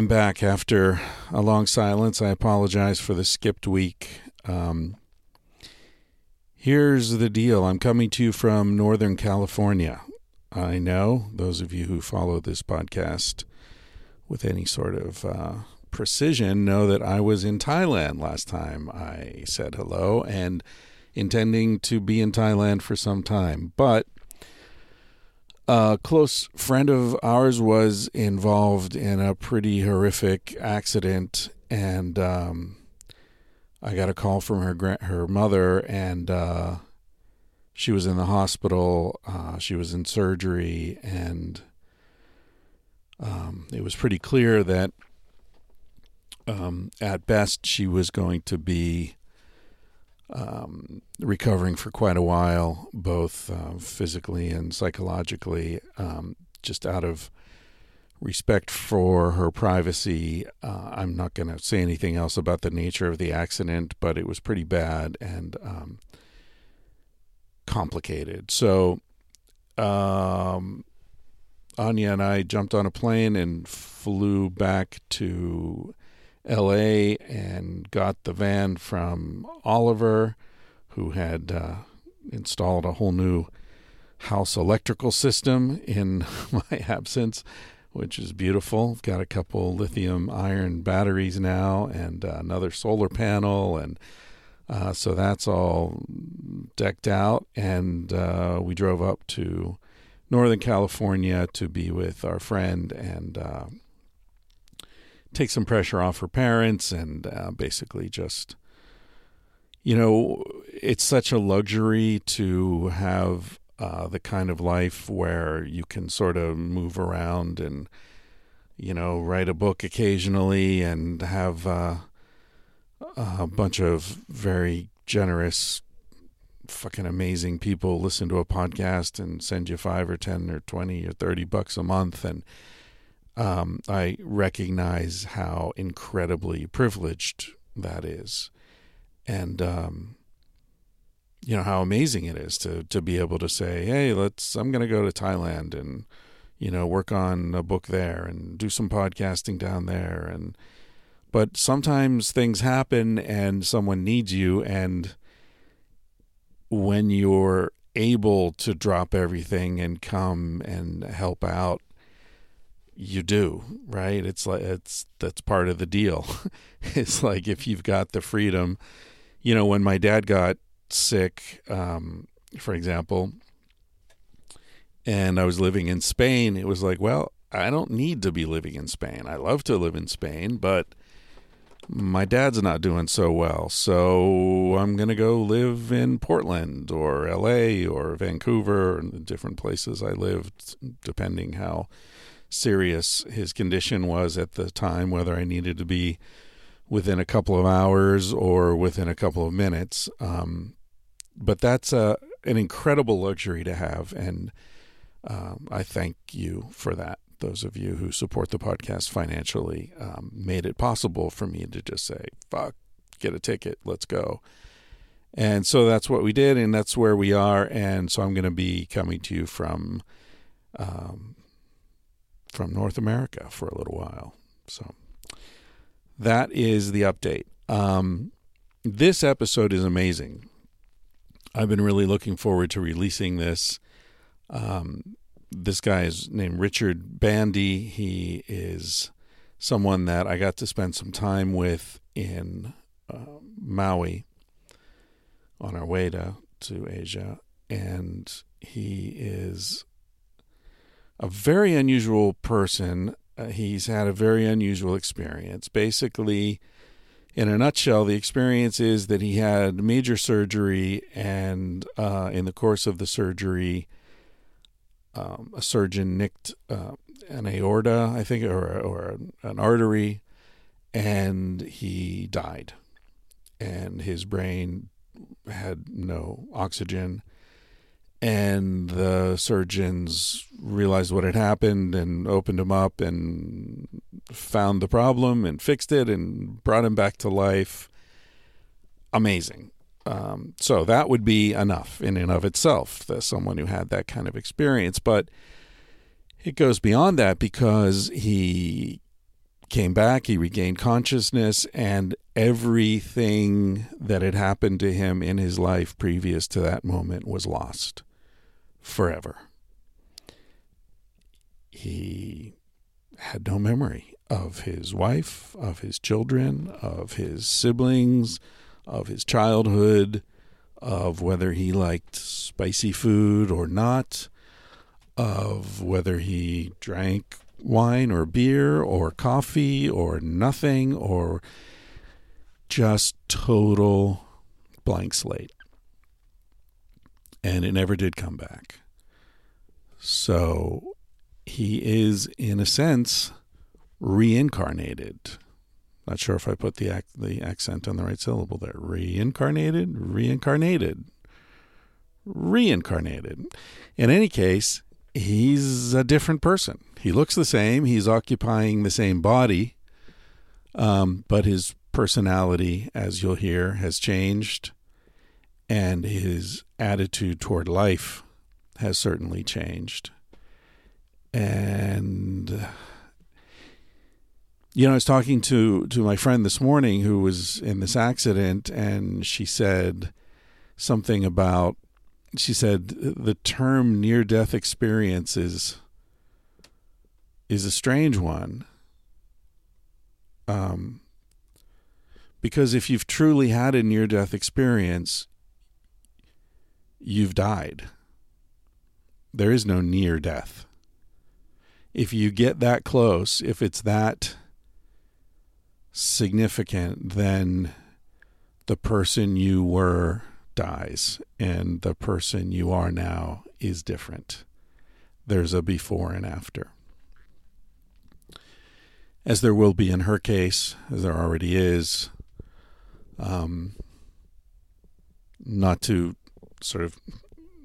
I'm back after a long silence. I apologize for the skipped week. Um, here's the deal I'm coming to you from Northern California. I know those of you who follow this podcast with any sort of uh, precision know that I was in Thailand last time I said hello and intending to be in Thailand for some time. But a close friend of ours was involved in a pretty horrific accident, and um, I got a call from her gra- her mother, and uh, she was in the hospital. Uh, she was in surgery, and um, it was pretty clear that um, at best she was going to be um, recovering for quite a while, both uh, physically and psychologically, um, just out of respect for her privacy. Uh, I'm not going to say anything else about the nature of the accident, but it was pretty bad and um, complicated. So, um, Anya and I jumped on a plane and flew back to LA and got the van from Oliver, who had uh, installed a whole new house electrical system in my absence, which is beautiful. Got a couple lithium iron batteries now and uh, another solar panel. And uh, so that's all decked out. And uh, we drove up to Northern California to be with our friend and uh, take some pressure off her parents and uh, basically just you know it's such a luxury to have uh, the kind of life where you can sort of move around and you know write a book occasionally and have uh, a bunch of very generous fucking amazing people listen to a podcast and send you five or ten or twenty or thirty bucks a month and um, I recognize how incredibly privileged that is, and um, you know how amazing it is to to be able to say, "Hey, let's. I'm going to go to Thailand and you know work on a book there and do some podcasting down there." And but sometimes things happen and someone needs you, and when you're able to drop everything and come and help out you do right? It's like it's that's part of the deal. It's like if you've got the freedom you know when my dad got sick um, for example and i was living in spain it was like well i don't need to be living in spain. I love to live in spain but my dad's not doing so well. So i'm going to go live in portland or la or vancouver and different places i lived depending how serious his condition was at the time, whether I needed to be within a couple of hours or within a couple of minutes. Um, but that's a, an incredible luxury to have, and um, I thank you for that. Those of you who support the podcast financially um, made it possible for me to just say, fuck, get a ticket, let's go. And so that's what we did, and that's where we are. And so I'm going to be coming to you from um, from North America for a little while. So that is the update. Um, this episode is amazing. I've been really looking forward to releasing this. Um, this guy is named Richard Bandy. He is someone that I got to spend some time with in uh, Maui on our way to, to Asia. And he is a very unusual person. Uh, he's had a very unusual experience. Basically, in a nutshell, the experience is that he had major surgery, and uh, in the course of the surgery, um, a surgeon nicked uh, an aorta, I think, or or an artery, and he died, and his brain had no oxygen, and the surgeons realized what had happened and opened him up and found the problem and fixed it and brought him back to life. Amazing. Um, so that would be enough in and of itself, that someone who had that kind of experience. But it goes beyond that because he came back, he regained consciousness, and everything that had happened to him in his life previous to that moment was lost forever. He had no memory of his wife, of his children, of his siblings, of his childhood, of whether he liked spicy food or not, of whether he drank wine or beer or coffee or nothing or just total blank slate. And it never did come back. So he is, in a sense, reincarnated. Not sure if I put the ac- the accent on the right syllable there. Reincarnated, reincarnated, reincarnated. In any case, he's a different person. He looks the same. He's occupying the same body, um, but his personality, as you'll hear, has changed, and his attitude toward life has certainly changed. And you know, I was talking to to my friend this morning who was in this accident, and she said something about. She said the term near death experience is is a strange one. Um, because if you've truly had a near death experience, you've died. There is no near death. If you get that close, if it's that significant, then the person you were dies and the person you are now is different. There's a before and after. As there will be in her case, as there already is. Um, not to sort of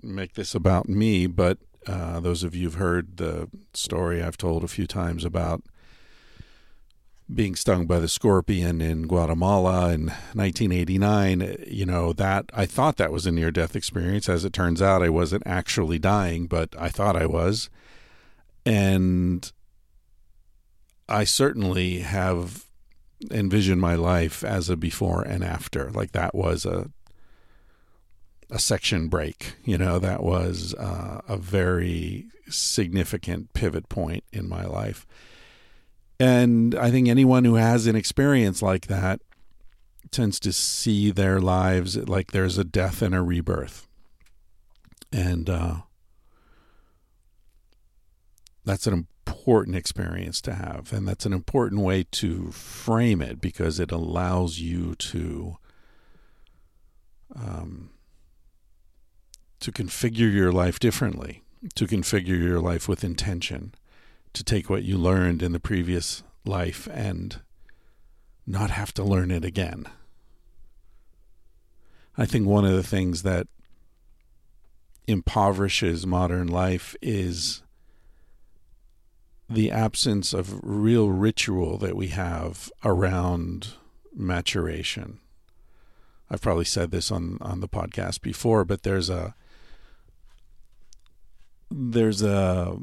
make this about me, but uh, those of you who've heard the story I've told a few times about being stung by the scorpion in Guatemala in 1989, you know, that I thought that was a near death experience. As it turns out, I wasn't actually dying, but I thought I was. And I certainly have envisioned my life as a before and after. Like that was a a section break. You know, that was uh, a very significant pivot point in my life. And I think anyone who has an experience like that tends to see their lives like there's a death and a rebirth. And uh, that's an important experience to have. And that's an important way to frame it because it allows you to. Um, to configure your life differently, to configure your life with intention, to take what you learned in the previous life and not have to learn it again. I think one of the things that impoverishes modern life is the absence of real ritual that we have around maturation. I've probably said this on, on the podcast before, but there's a there's a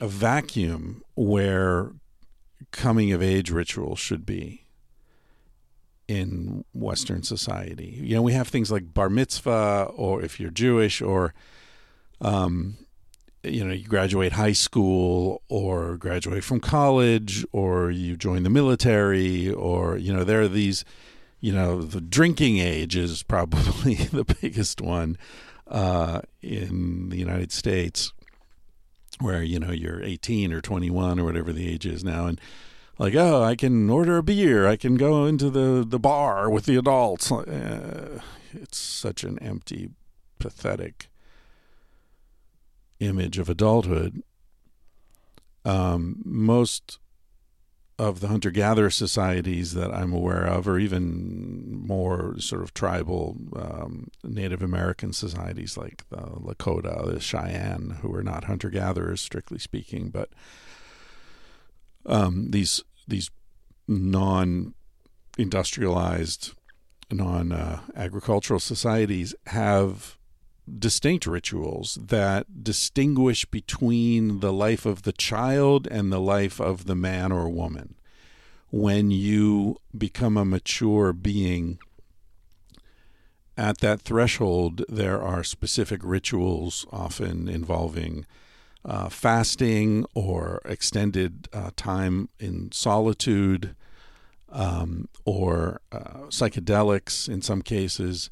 a vacuum where coming of age rituals should be in Western society. You know, we have things like bar mitzvah, or if you're Jewish, or um, you know, you graduate high school, or graduate from college, or you join the military, or you know, there are these. You know, the drinking age is probably the biggest one uh, in the United States where you know you're 18 or 21 or whatever the age is now and like oh i can order a beer. I can go into the the bar with the adults. Uh, it's such an empty pathetic image of adulthood. Um, most of the hunter gatherer societies that I'm aware of, or even more sort of tribal um, Native American societies like the Lakota, the Cheyenne, who are not hunter gatherers strictly speaking, but um, these these non industrialized, non uh, agricultural societies have distinct rituals that distinguish between the life of the child and the life of the man or woman. When you become a mature being, at that threshold, there are specific rituals, often involving uh, fasting or extended uh, time in solitude um, or uh, psychedelics in some cases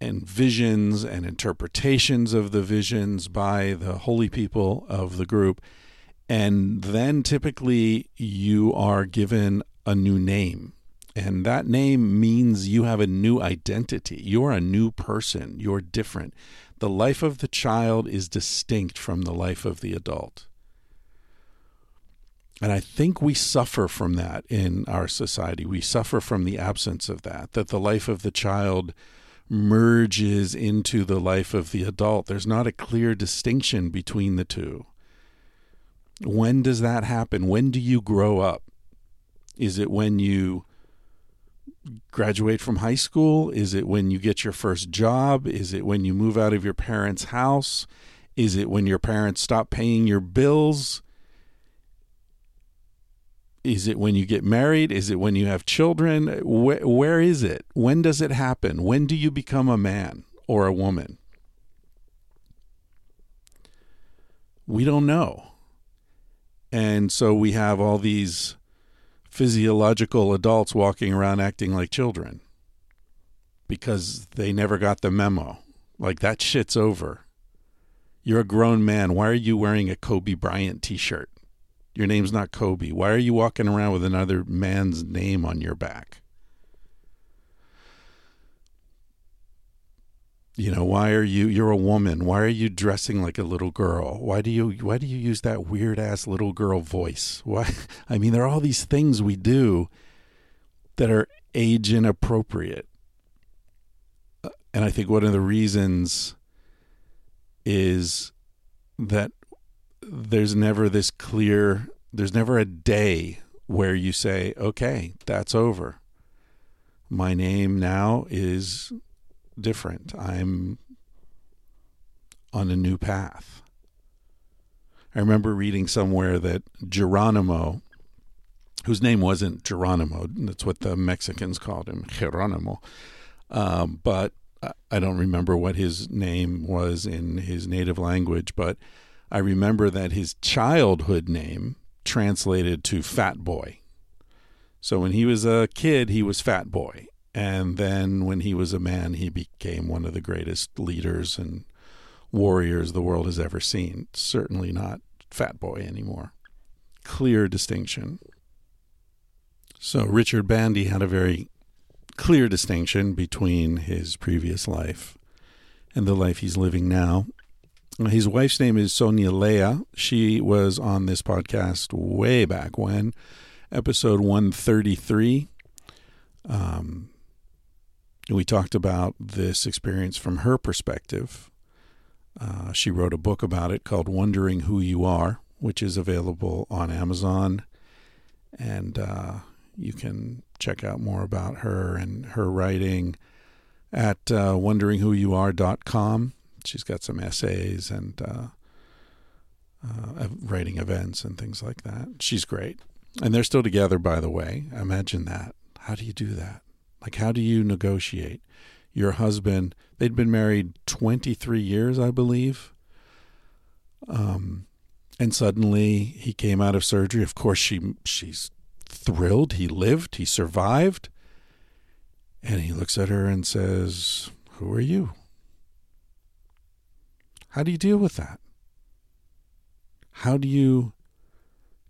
and visions and interpretations of the visions by the holy people of the group. And then typically you are given a new name. And that name means you have a new identity. You're a new person. You're different. The life of the child is distinct from the life of the adult. And I think we suffer from that in our society. We suffer from the absence of that, that the life of the child merges into the life of the adult. There's not a clear distinction between the two. When does that happen? When do you grow up? Is it when you graduate from high school? Is it when you get your first job? Is it when you move out of your parents' house? Is it when your parents stop paying your bills? Is it when you get married? Is it when you have children? Where, is it? When does it happen? When do you become a man or a woman? We don't know. And so we have all these physiological adults walking around acting like children because they never got the memo. Like that shit's over. You're a grown man. Why are you wearing a Kobe Bryant t shirt? Your name's not Kobe. Why are you walking around with another man's name on your back? You know, why are you you're a woman. Why are you dressing like a little girl? Why do you why do you use that weird ass little girl voice? Why I mean there are all these things we do that are age inappropriate. Uh, and I think one of the reasons is that there's never this clear there's never a day where you say okay that's over. My name now is different. I'm on a new path. I remember reading somewhere that geronimo whose name wasn't geronimo that's what the mexicans called him geronimo um, but i don't remember what his name was in his native language but I remember that his childhood name translated to Fat Boy. So when he was a kid, he was Fat Boy. And then when he was a man, he became one of the greatest leaders and warriors the world has ever seen. Certainly not Fat Boy anymore. Clear distinction. So Richard Bandy had a very clear distinction between his previous life and the life he's living now. His wife's name is Sonya Lea. She was on this podcast way back when, episode 133. Um, we talked about this experience from her perspective. Uh, she wrote a book about it called Wondering Who You Are, which is available on Amazon. And uh, you can check out more about her and her writing at uh, wonderingwhoyouare.com she's got some essays and uh, uh, writing events and things like that. She's great. And they're still together, by the way. Imagine that. How do you do that? Like, how do you negotiate? Your husband, they'd been married 23 years, I believe. Um, and suddenly he came out of surgery. Of course, she she's thrilled. He lived. He survived. And he looks at her and says, "Who are you?" How do you deal with that? How do you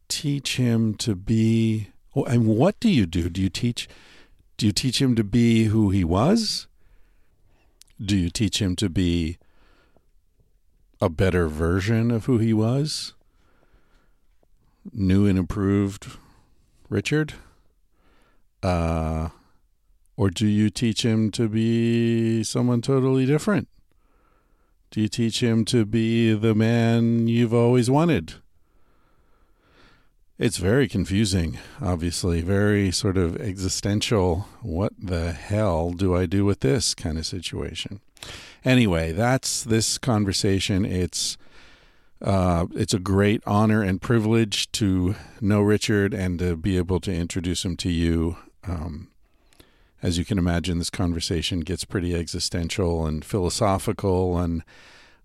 teach him to be and what do you do? Do you teach do you teach him to be who he was? Do you teach him to be a better version of who he was? new and improved Richard? Uh, or do you teach him to be someone totally different? Do you teach him to be the man you've always wanted? It's very confusing, obviously, very sort of existential. What the hell do I do with this kind of situation? Anyway, that's this conversation. It's uh, it's a great honor and privilege to know Richard and to be able to introduce him to you. Um, as you can imagine, this conversation gets pretty existential and philosophical, and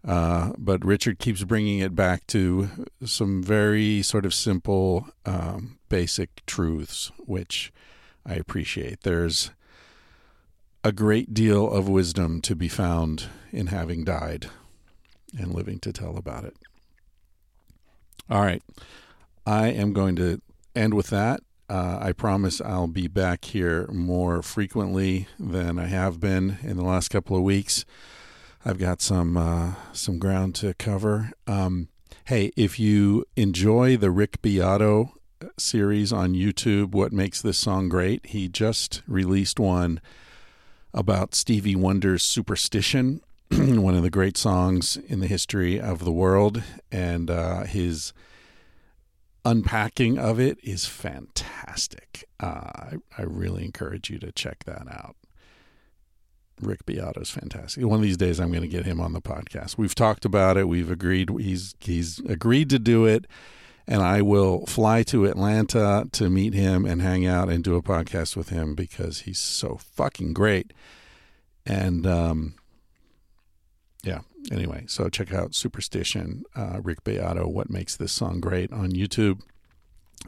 uh, but Richard keeps bringing it back to some very sort of simple, um, basic truths, which I appreciate. There's a great deal of wisdom to be found in having died and living to tell about it. All right. I am going to end with that. Uh, I promise I'll be back here more frequently than I have been in the last couple of weeks. I've got some uh, some ground to cover. Um, hey, if you enjoy the Rick Beato series on YouTube, what makes this song great? He just released one about Stevie Wonder's Superstition, one of the great songs in the history of the world, and uh, his unpacking of it is fantastic. Uh, I, I really encourage you to check that out. Rick Beato is fantastic. One of these days, I'm going to get him on the podcast. We've talked about it. We've agreed. He's he's agreed to do it, and I will fly to Atlanta to meet him and hang out and do a podcast with him because he's so fucking great. And um, yeah, anyway, so check out Superstition, uh, Rick Beato, What Makes This Song Great on YouTube.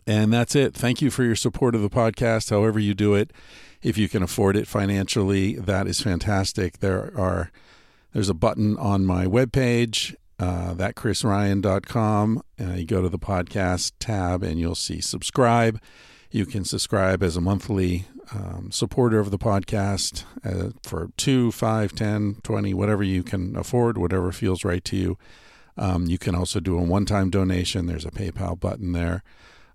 And that's it. Thank you for your support of the podcast, however you do it. If you can afford it financially, that is fantastic. There are there's a button on my webpage, uh, thatchrisryan.com. Uh, you go to the podcast tab and you'll see subscribe. You can subscribe as a monthly um, supporter of the podcast uh, for two, five, ten, twenty, whatever you can afford, whatever feels right to you. Um, you can also do a one time donation. There's a PayPal button there.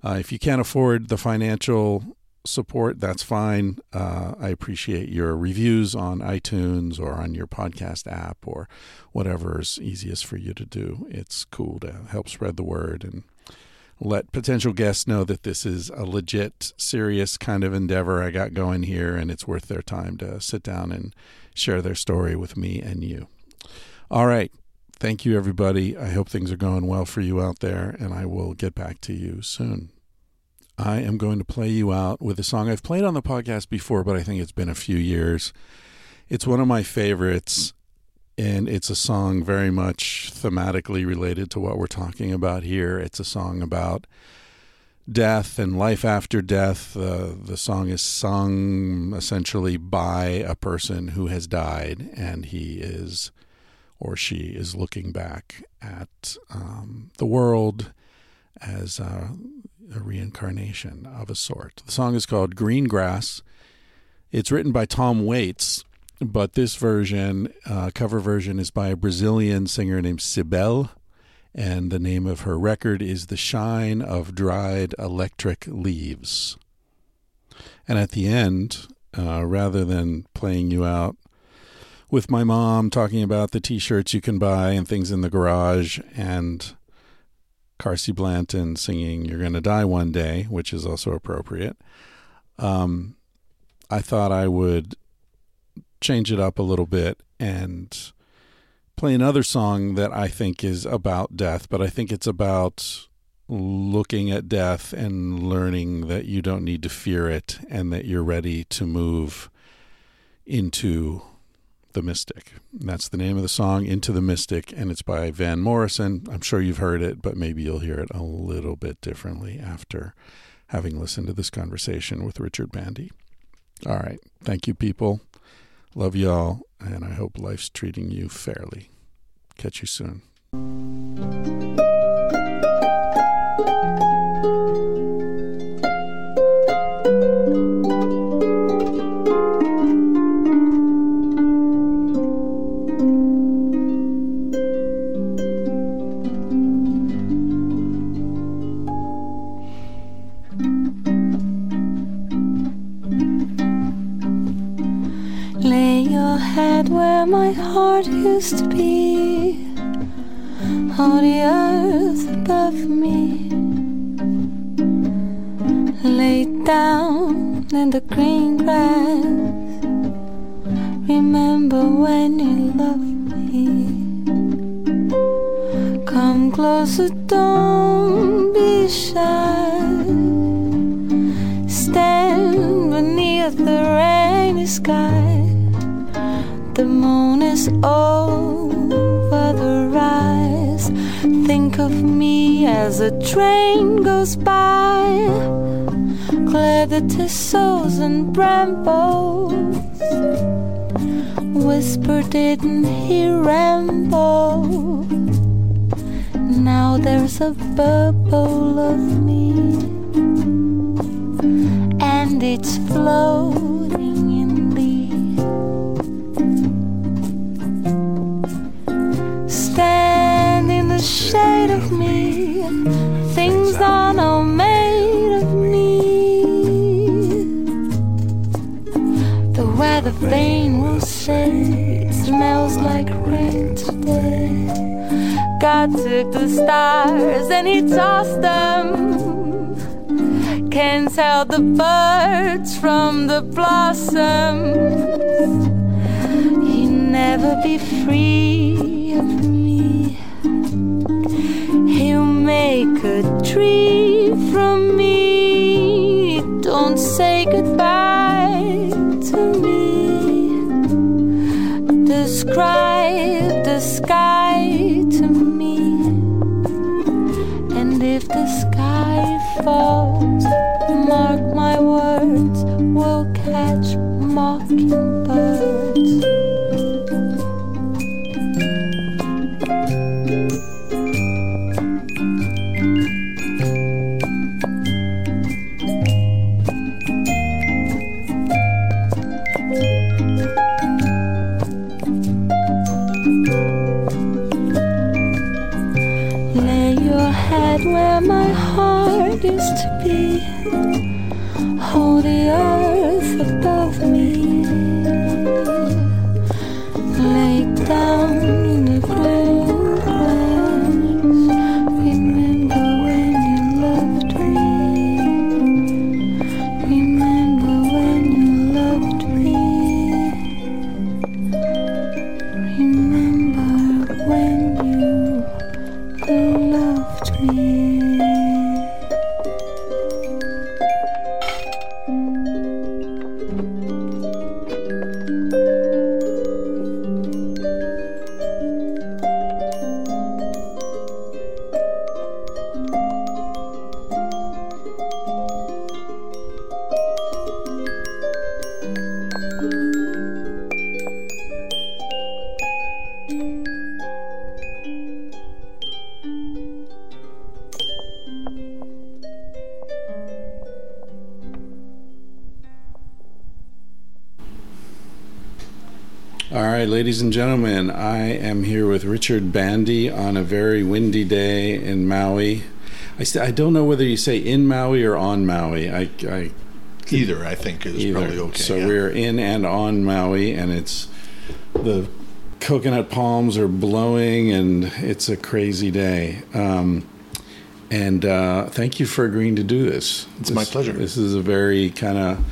Uh, if you can't afford the financial support, that's fine. Uh, I appreciate your reviews on iTunes or on your podcast app or whatever is easiest for you to do. It's cool to help spread the word and let potential guests know that this is a legit, serious kind of endeavor I got going here, and it's worth their time to sit down and share their story with me and you. All right. Thank you, everybody. I hope things are going well for you out there, and I will get back to you soon. I am going to play you out with a song I've played on the podcast before, but I think it's been a few years. It's one of my favorites and it's a song very much thematically related to what we're talking about here. It's a song about death and life after death. Uh, the song is sung essentially by a person who has died, and he is or she is looking back at um, the world as a, a reincarnation of a sort. The song is called Green Grass. It's written by Tom Waits, but this version, uh, cover version, is by a Brazilian singer named Cibelle, and the name of her record is The Shine of Dried Electric Leaves. And at the end, uh, rather than playing you out with my mom talking about the t shirts you can buy and things in the garage, and Carsie Blanton singing You're Gonna Die One Day, which is also appropriate, um, I thought I would change it up a little bit and play another song that I think is about death, but I think it's about looking at death and learning that you don't need to fear it and that you're ready to move into the mystic. That's the name of the song, Into the Mystic, and it's by Van Morrison. I'm sure you've heard it, but maybe you'll hear it a little bit differently after having listened to this conversation with Richard Bandy. All right. Thank you, people. Love y'all, and I hope life's treating you fairly. Catch you soon. Heart used to be. On the earth above me. Laid down in the green grass. Remember when you loved me. Come closer, don't be shy. Stand beneath the rainy sky. The moon is over the rise. Think of me as a train goes by. Clear the thistles and brambles. Whisper, didn't he ramble? Now there's a bubble of me, and it's floating shade of me. Things are not made of me. The weather vane will say it smells like rain today. God took the stars and he tossed them. Can't tell the birds from the blossoms. You never be free of me. He'll a tree from me. Don't say goodbye to me. Describe the sky to me. And if the sky falls, mark gentlemen, I am here with Richard Bandy on a very windy day in Maui. I, st- I don't know whether you say in Maui or on Maui. I, I Either, I think, is either. probably okay. So yeah. we're in and on Maui, and it's the coconut palms are blowing, and it's a crazy day. Um, and uh, thank you for agreeing to do this. It's my pleasure. This is a very kind of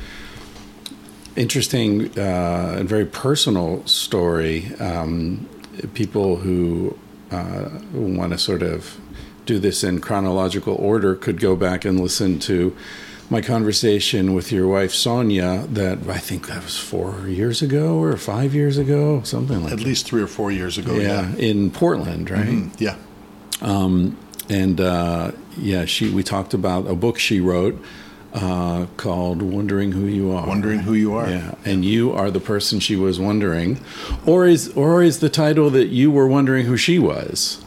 interesting uh, and very personal story. Um, people who uh, want to sort of do this in chronological order could go back and listen to my conversation with your wife Sonya. That I think that was four years ago or five years ago, something like At that. least three or four years ago. Yeah, in Portland, right? Mm, yeah. and uh, yeah, she we talked about a book she wrote uh, called "Wondering Who You Are." Wondering who you are. Yeah, and you are the person she was wondering, or is or is the title that you were wondering who she was?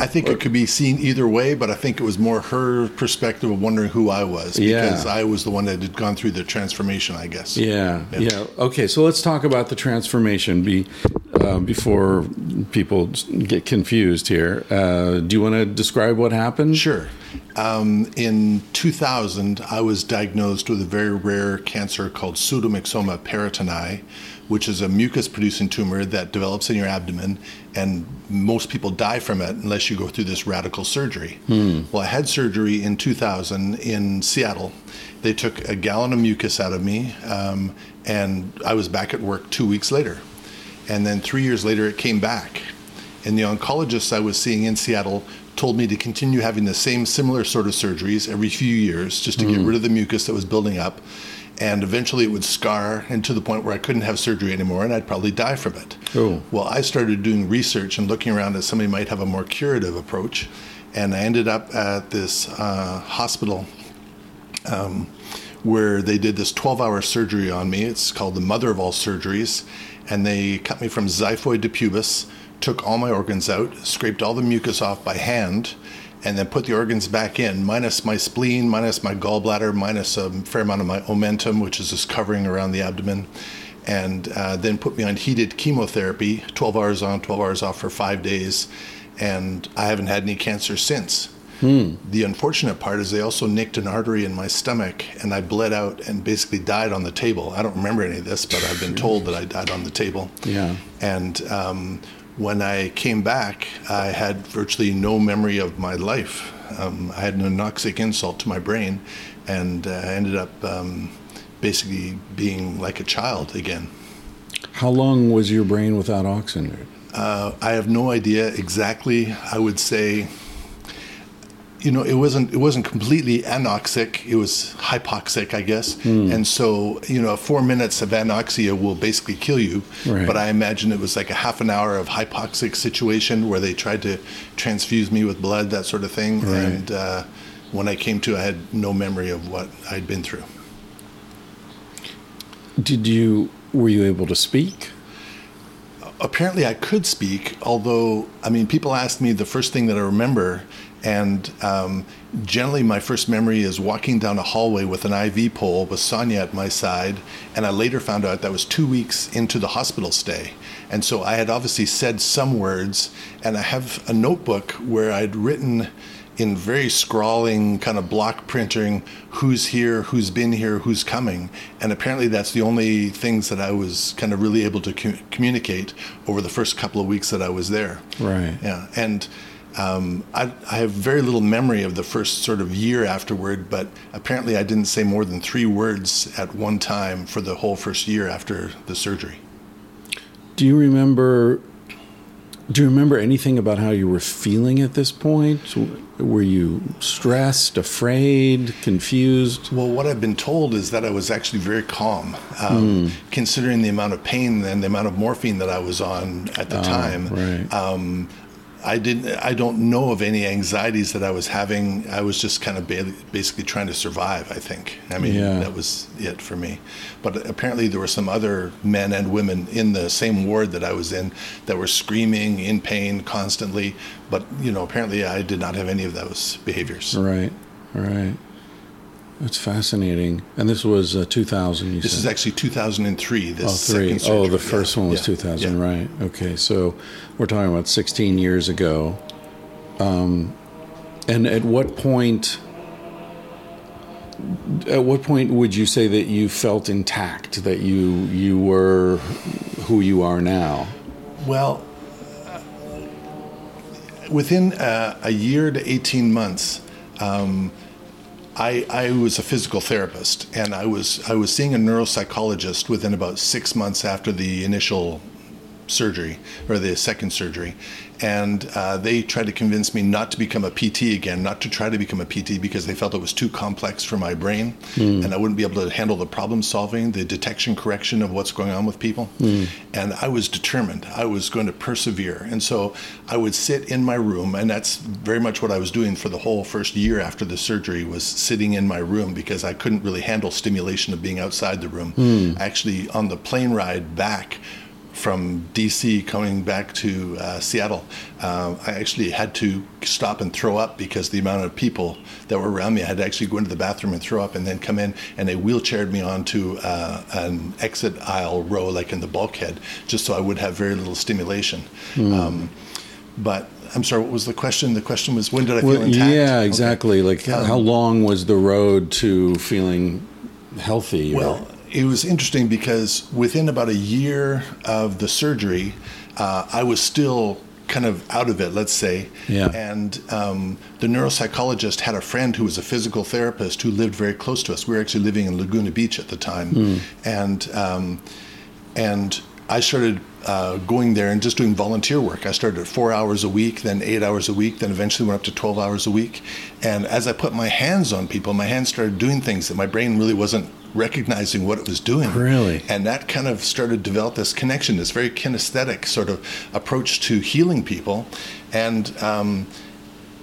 I think it could be seen either way, but I think it was more her perspective of wondering who I was Yeah. because I was the one that had gone through the transformation, I guess. Yeah, Yeah. yeah. Okay, so let's talk about the transformation be, uh, before people get confused here. Uh, do you want to describe what happened? Sure. Um, in 2000, I was diagnosed with a very rare cancer called pseudomyxoma peritonei, which is a mucus producing tumor that develops in your abdomen, and most people die from it unless you go through this radical surgery. Well, I had surgery in 2000 in Seattle. They took a gallon of mucus out of me, um, and I was back at work two weeks later. And then three years later, it came back. And the oncologists I was seeing in Seattle told me to continue having the same similar sort of surgeries every few years just to get rid of the mucus that was building up. And eventually it would scar and to the point where I couldn't have surgery anymore and I'd probably die from it. Oh. Well, I started doing research and looking around that somebody might have a more curative approach. And I ended up at this uh, hospital where they did this 12 hour surgery on me. It's called the mother of all surgeries. And they cut me from xiphoid to pubis, took all my organs out, scraped all the mucus off by hand, and then put the organs back in, minus my spleen, minus my gallbladder, minus a fair amount of my omentum, which is this covering around the abdomen. And uh, then put me on heated chemotherapy, 12 hours on, 12 hours off for five days. And I haven't had any cancer since. The unfortunate part is they also nicked an artery in my stomach, and I bled out and basically died on the table. I don't remember any of this, but I've been told that I died on the table. Yeah. And um, when I came back, I had virtually no memory of my life. Um, I had an anoxic insult to my brain, and uh, I ended up um, basically being like a child again. How long was your brain without oxygen? Uh, I have no idea exactly. I would say, you know, it wasn't it wasn't completely anoxic. It was hypoxic, I guess. And so, you know, four minutes of anoxia will basically kill you. Right. But I imagine it was like a half an hour of hypoxic situation where they tried to transfuse me with blood, that sort of thing. Right. And uh, when I came to, I had no memory of what I'd been through. Did you were you able to speak? apparently I could speak, although, I mean, people asked me the first thing that I remember, and um, generally my first memory is walking down a hallway with an IV pole with Sonya at my side, and I later found out that was two weeks into the hospital stay. And so I had obviously said some words, and I have a notebook where I'd written in very scrawling kind of block printing who's here who's been here who's coming and apparently that's the only things that i was kind of really able to com- communicate over the first couple of weeks that i was there Right. yeah and um, I, I have very little memory of the first sort of year afterward but apparently i didn't say more than three words at one time for the whole first year after the surgery Do you remember? Do you remember anything about how you were feeling at this point? Were you stressed, afraid, confused? Well, what I've been told is that I was actually very calm, um, considering the amount of pain and the amount of morphine that I was on at the time. right. Um, I didn't. I don't know of any anxieties that I was having. I was just kind of ba- basically trying to survive. I think. I mean, Yeah. that was it for me. But apparently, there were some other men and women in the same ward that I was in that were screaming in pain constantly. But you know, apparently, I did not have any of those behaviors. Right. Right. That's fascinating. And this was uh, 2000. You This said. is actually 2003. This Oh, three. Oh, the first Yeah, one was yeah, 2000, yeah. right? Okay, so we're talking about 16 years ago. Um, and at what point? At what point would you say that you felt intact, that you you were who you are now? Well, uh, within uh, a year to 18 months, um, I, I was a physical therapist, and I was I was seeing a neuropsychologist within about six months after the initial surgery or the second surgery, and uh, they tried to convince me not to become a PT again, not to try to become a PT because they felt it was too complex for my brain, hmm. and I wouldn't be able to handle the problem solving, the detection correction of what's going on with people. Hmm. And I was determined. I was going to persevere, and so I would sit in my room, and that's very much what I was doing for the whole first year after the surgery was sitting in my room because I couldn't really handle stimulation of being outside the room. Hmm. Actually, on the plane ride back from DC coming back to uh, Seattle, uh, I actually had to stop and throw up because the amount of people that were around me, I had to actually go into the bathroom and throw up and then come in and they wheelchaired me onto uh, an exit aisle row, like in the bulkhead, just so I would have very little stimulation. Um, but I'm sorry, what was the question? The question was, when did I feel Well, intact? yeah, Okay. exactly. Like, how- how long was the road to feeling healthy? Well, it was interesting because within about a year of the surgery, uh, I was still kind of out of it, let's say. Yeah. And um, the neuropsychologist had a friend who was a physical therapist who lived very close to us. We were actually living in Laguna Beach at the time, and um, and I started uh, going there and just doing volunteer work. I started at four hours a week, then eight hours a week, then eventually went up to 12 hours a week. And as I put my hands on people, my hands started doing things that my brain really wasn't recognizing what it was doing. Really? And that kind of started to develop this connection, this very kinesthetic sort of approach to healing people. And um,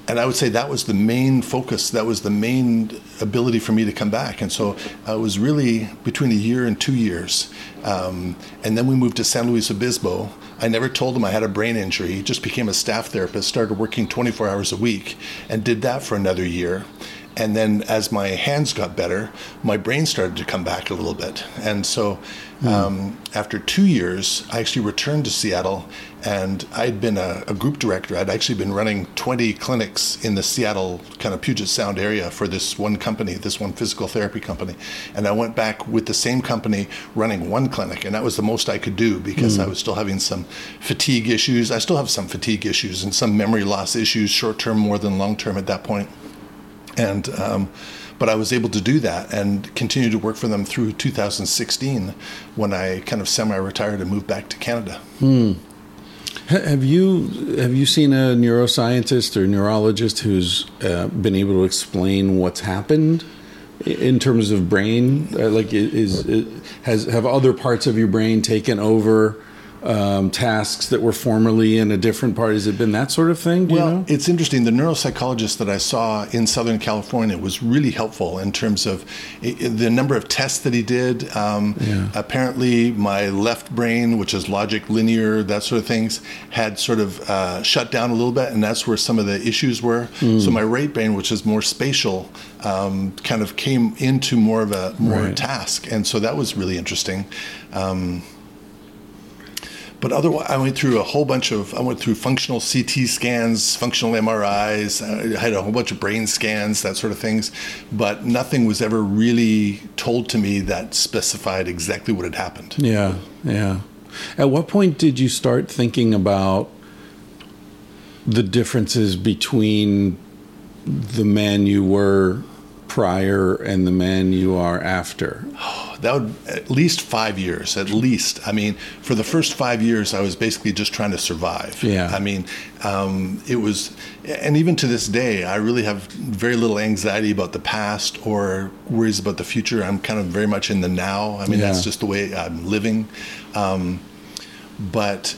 and I would say that was the main focus. That was the main ability for me to come back. And so uh, it was really between a year and two years. Um, and then we moved to San Luis Obispo. I never told him I had a brain injury. Just became a staff therapist. Started working 24 hours a week, and did that for another year. And then as my hands got better, my brain started to come back a little bit. And so um, after two years, I actually returned to Seattle and I'd been a, a group director. I'd actually been running 20 clinics in the Seattle kind of Puget Sound area for this one company, this one physical therapy company. And I went back with the same company running one clinic. And that was the most I could do because I was still having some fatigue issues. I still have some fatigue issues and some memory loss issues, short term more than long term at that point. and um, but I was able to do that and continue to work for them through 2016 when I kind of semi-retired and moved back to Canada. Ha- Have you have you seen a neuroscientist or neurologist who's uh, been able to explain what's happened in terms of brain? Uh, like, is, is has have other parts of your brain taken over um, tasks that were formerly in a different part? Has it been that sort of thing? Do Well, you know? it's interesting. The neuropsychologist that I saw in Southern California was really helpful in terms of the number of tests that he did. Um, Apparently, my left brain, which is logic, linear, that sort of things, had sort of uh, shut down a little bit, and that's where some of the issues were. Hmm. So my right brain, which is more spatial, um, kind of came into more of a more Right. task, and so that was really interesting. Um, but otherwise, I went through a whole bunch of. I went through functional CT scans, functional MRIs. I had a whole bunch of brain scans, that sort of things. But nothing was ever really told to me that specified exactly what had happened. Yeah, yeah. At what point did you start thinking about the differences between the man you were prior and the man you are after? That would at least five years, at least. I mean, for the first five years, I was basically just trying to survive. Yeah. I mean, um, it was, and even to this day, I really have very little anxiety about the past or worries about the future. I'm kind of very much in the now. I mean, Yeah. that's just the way I'm living. Um, but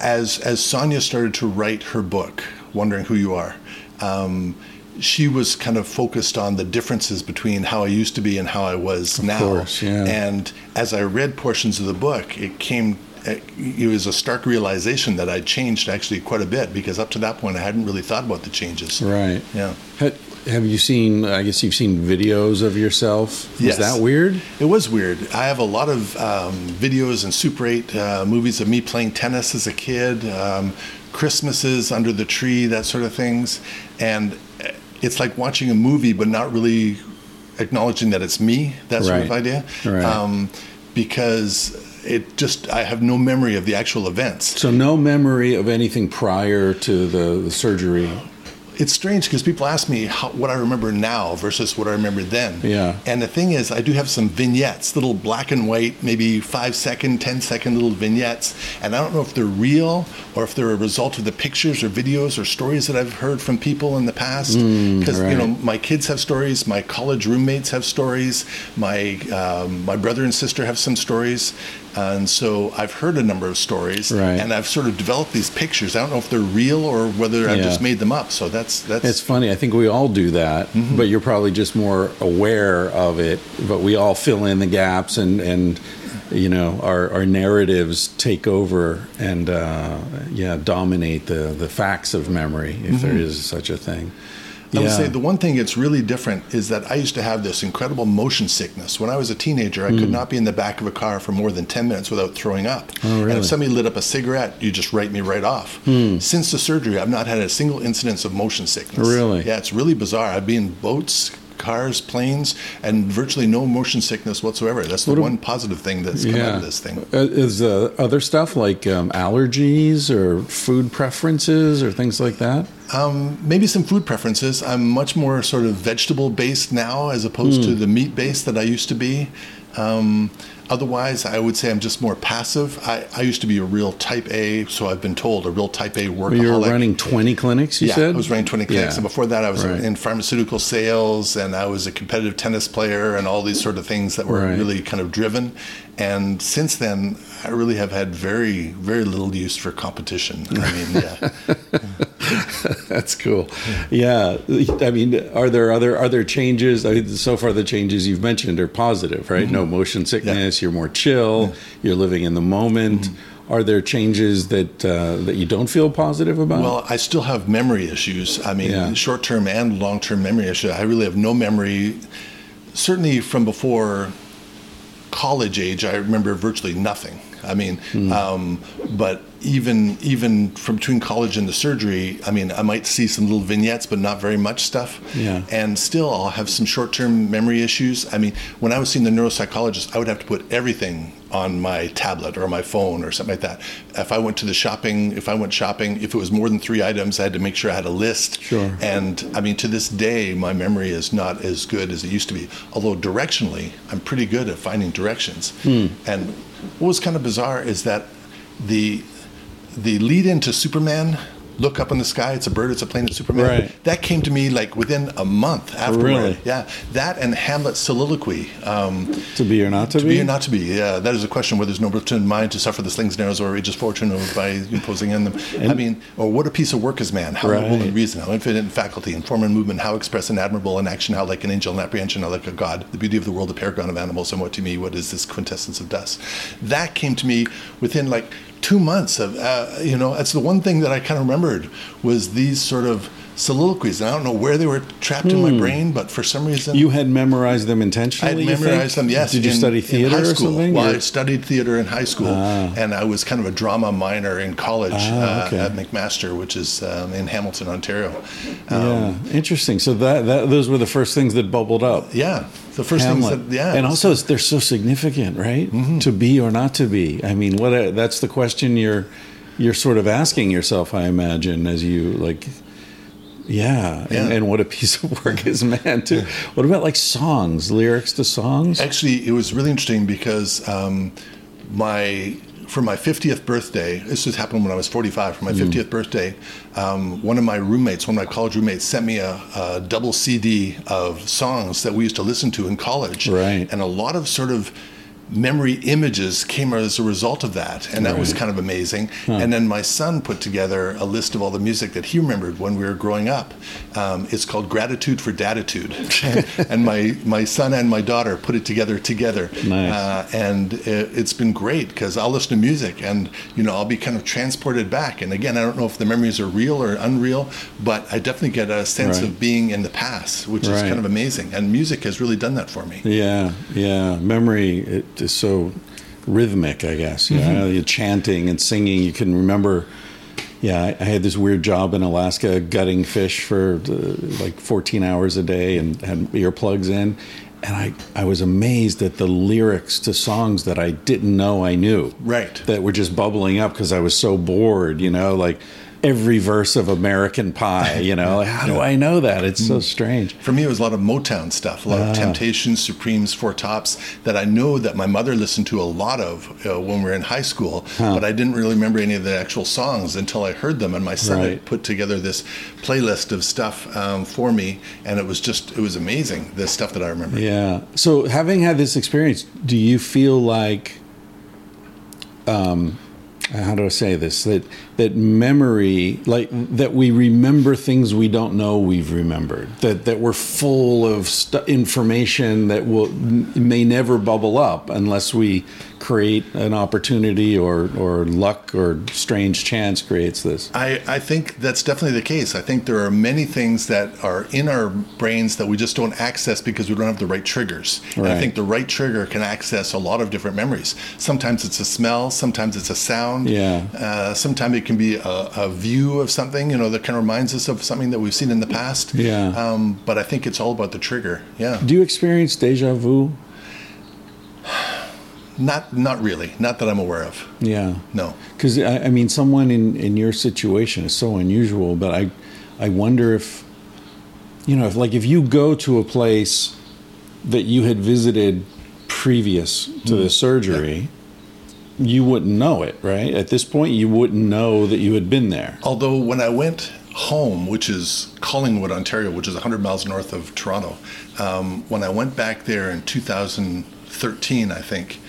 as as Sonya started to write her book, Wondering Who You Are, um, she was kind of focused on the differences between how I used to be and how I was now. course, yeah. And as I read portions of the book, it came. It was a stark realization that I'd changed actually quite a bit because up to that point I hadn't really thought about the changes. Right. Yeah. Ha- Have you seen? I guess you've seen videos of yourself. Yes. That weird? It was weird. I have a lot of um, videos and Super 8 uh, movies of me playing tennis as a kid, um, Christmases under the tree, that sort of things. And it's like watching a movie, but not really acknowledging that it's me, that sort of idea. Right. Um, because it just, I have no memory of the actual events. So no memory of anything prior to the, the surgery. It's strange because people ask me how, what I remember now versus what I remember then. Yeah. And the thing is, I do have some vignettes, little black and white, maybe five second, ten second little vignettes. And I don't know if they're real or if they're a result of the pictures or videos or stories that I've heard from people in the past. Because, right. you know, my kids have stories, my college roommates have stories, my, um, my brother and sister have some stories. And so I've heard a number of stories, Right. and I've sort of developed these pictures. I don't know if they're real or whether I've just made them up. So that's that's It's funny. I think we all do that, Mm-hmm. but you're probably just more aware of it. But we all fill in the gaps, and and you know our our narratives take over and uh, yeah dominate the the facts of memory if there Mm-hmm. is such a thing. I would say the one thing that's really different is that I used to have this incredible motion sickness. When I was a teenager, I could not be in the back of a car for more than 10 minutes without throwing up. Hmm. Oh, And really? Hmm. if somebody lit up a cigarette, you just write me right off. Since the surgery, I've not had a single incidence of motion sickness. Really? Yeah, it's really bizarre. I'd be in boats, cars, planes, and virtually no motion sickness whatsoever. That's the What a- one positive thing that's come out of this thing. Uh, Is uh, other stuff like um, allergies or food preferences or things like that? Um, maybe some food preferences. I'm much more sort of vegetable based now as opposed Hmm. to the meat based that I used to be. Um, otherwise, I would say I'm just more passive. I, I used to be a real type A, so I've been told, a real type A workaholic. You were running 20 clinics, you yeah, said? I was running 20 clinics. Yeah. And before that, I was Right. in pharmaceutical sales and I was a competitive tennis player and all these sort of things that were Right. really kind of driven. And since then, I really have had very, very little use for competition. I mean, yeah. That's cool. Yeah, I mean, are there other are there changes? I mean, so far, the changes you've mentioned are positive, right? No motion sickness. You're more chill. You're living in the moment. Are there changes that uh, that you don't feel positive about? Well, I still have memory issues. I mean, Yeah. short term and long term memory issues. I really have no memory. Certainly from before college age, I remember virtually nothing. I mean, Hmm. um, but even even from between college and the surgery, I mean, I might see some little vignettes, but not very much stuff. Yeah. And still, I'll have some short-term memory issues. I mean, when I was seeing the neuropsychologist, I would have to put everything on my tablet or my phone or something like that. If I went to the shopping, if I went shopping, if it was more than three items, I had to make sure I had a list. Sure. And I mean, to this day, my memory is not as good as it used to be. Although directionally, I'm pretty good at finding directions. Hmm. And what was kind of bizarre is that the the lead into Superman, look up in the sky, it's a bird, it's a plane, it's Superman. Right. That came to me like within a month afterward. Really? Yeah, that and Hamlet's soliloquy. Um, to be or not to, be to be or not to be, yeah, that is a question whether there's no return mind to suffer the slings and arrows or outrageous fortune or by imposing in them. And, I mean, or what a piece of work is man, how noble Right. in reason, how infinite in faculty, in form and movement, how express and admirable in action, how like an angel in apprehension, how like a god, the beauty of the world, the paragon of animals, and what to me, what is this quintessence of dust? That came to me within like two months of, uh, you know, that's the one thing that I kind of remembered was these sort of soliloquies. And I don't know where they were trapped in my brain, but for some reason. Hmm. You had memorized them intentionally. I intentionally. had you memorized them. Yes. Did you in- study in theater high or school. something? Well, or- I studied theater in high school, and I was kind of a drama minor in college Ah, okay. uh, at McMaster, which is um, in Hamilton, Ontario. yeah, Um, interesting. So that, that those were the first things that bubbled up. yeah. The first Hamlet. things that yeah, and also they're so significant, right? Mm-hmm. To be or not to be. I mean, what a, that's the question you're you're sort of asking yourself, I imagine, as you like. Yeah, And, Yeah. and what a piece of work is man too. What about like songs, lyrics to songs? Actually, it was really interesting because um, my for my 50th birthday, this just happened when I was 45. For my 50th birthday, um, one of my roommates, one of my college roommates, sent me a, a double CD of songs that we used to listen to in college. Right. And a lot of sort of memory images came as a result of that, and that was kind of amazing. And then my son put together a list of all the music that he remembered when we were growing up. Um, it's called Gratitude for Datitude, and my my son and my daughter put it together together. Nice. Uh, and it, it's been great because I'll listen to music and you know I'll be kind of transported back. And again, I don't know if the memories are real or unreal, but I definitely get a sense Right. of being in the past, which is kind of amazing. And music has really done that for me. Yeah, yeah. Memory it is so rhythmic, I guess. You Mm-hmm. know, you're chanting and singing. You can remember. Yeah, I, I had this weird job in Alaska gutting fish for uh, like 14 hours a day and had earplugs in. And I, I was amazed at the lyrics to songs that I didn't know I knew. Right. That were just bubbling up because I was so bored, you know, like every verse of American Pie, you know. How do I know that? It's Mm. so strange. For me, it was a lot of Motown stuff, a lot Ah. of Temptations, Supremes, Four Tops that I know that my mother listened to a lot of uh, when we were in high school, but I didn't really remember any of the actual songs until I heard them. And my son Right. had put together this playlist of stuff um, for me, and it was just, it was amazing, the stuff that I remember. Yeah. So, having had this experience, do you feel like, um, how do I say this? That that memory, like that, we remember things we don't know we've remembered. That that we're full of stu information that will may never bubble up unless we create an opportunity or, or luck or strange chance creates this. I, I think that's definitely the case. I think there are many things that are in our brains that we just don't access because we don't have the right triggers. And I think the right trigger can access a lot of different memories. Sometimes it's a smell, sometimes it's a sound. Yeah. Uh, sometimes it can be a, a view of something, you know, that kind of reminds us of something that we've seen in the past. Yeah. Um, but I think it's all about the trigger. Yeah. Do you experience deja vu? Not not really. Not that I'm aware of. Yeah. No. Because I, I mean, someone in, in your situation is so unusual, but I, I wonder if, you know, if like if you go to a place that you had visited previous to the surgery, you wouldn't know it, right? At this point, you wouldn't know that you had been there. Although when I went home, which is Collingwood, Ontario, which is 100 miles north of Toronto, um, when I went back there in 2013, I think,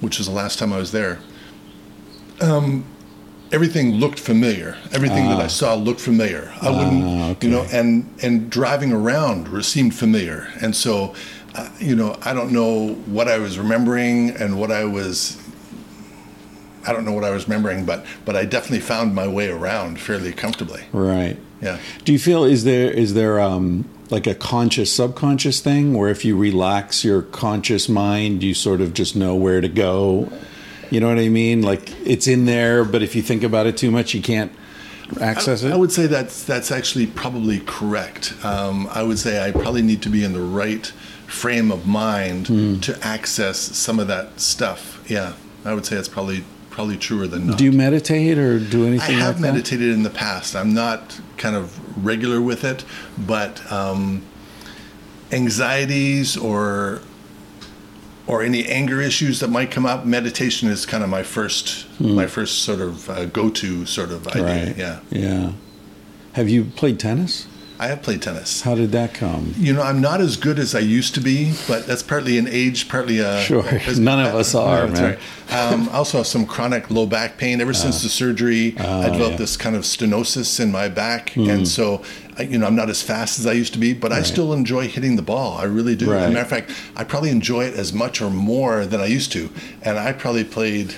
which was the last time I was there, um, everything looked familiar. Everything that I saw looked familiar. I wouldn't, Ah, okay. you know, and and driving around seemed familiar. And so, uh, you know, I don't know what I was remembering and what I was I don't know what I was remembering, but but I definitely found my way around fairly comfortably. Right. Yeah. Do you feel is there is there um, like a conscious subconscious thing where if you relax your conscious mind, you sort of just know where to go? You know what I mean? Like it's in there, but if you think about it too much, you can't access I, it. I would say that's that's actually probably correct. Um, I would say I probably need to be in the right frame of mind Hmm. to access some of that stuff. Yeah, I would say it's probably probably truer than not. do you meditate or do anything? I have like that? meditated in the past. I'm not kind of regular with it, but um, anxieties or or any anger issues that might come up, meditation is kind of my first my first sort of uh, go-to sort of idea. Right. Yeah, Yeah. Have you played tennis? I have played tennis. How did that come? You know, I'm not as good as I used to be, but that's partly an age, partly a. Sure. None of us are, that's man. Right. Um, I also have some chronic low back pain. Ever since ah. the surgery, I ah, developed yeah. This kind of stenosis in my back, and mm. so you know I'm not as fast as I used to be, but I still enjoy hitting the ball. I really do. As a matter of fact, I probably enjoy it as much or more than I used to, and I probably played.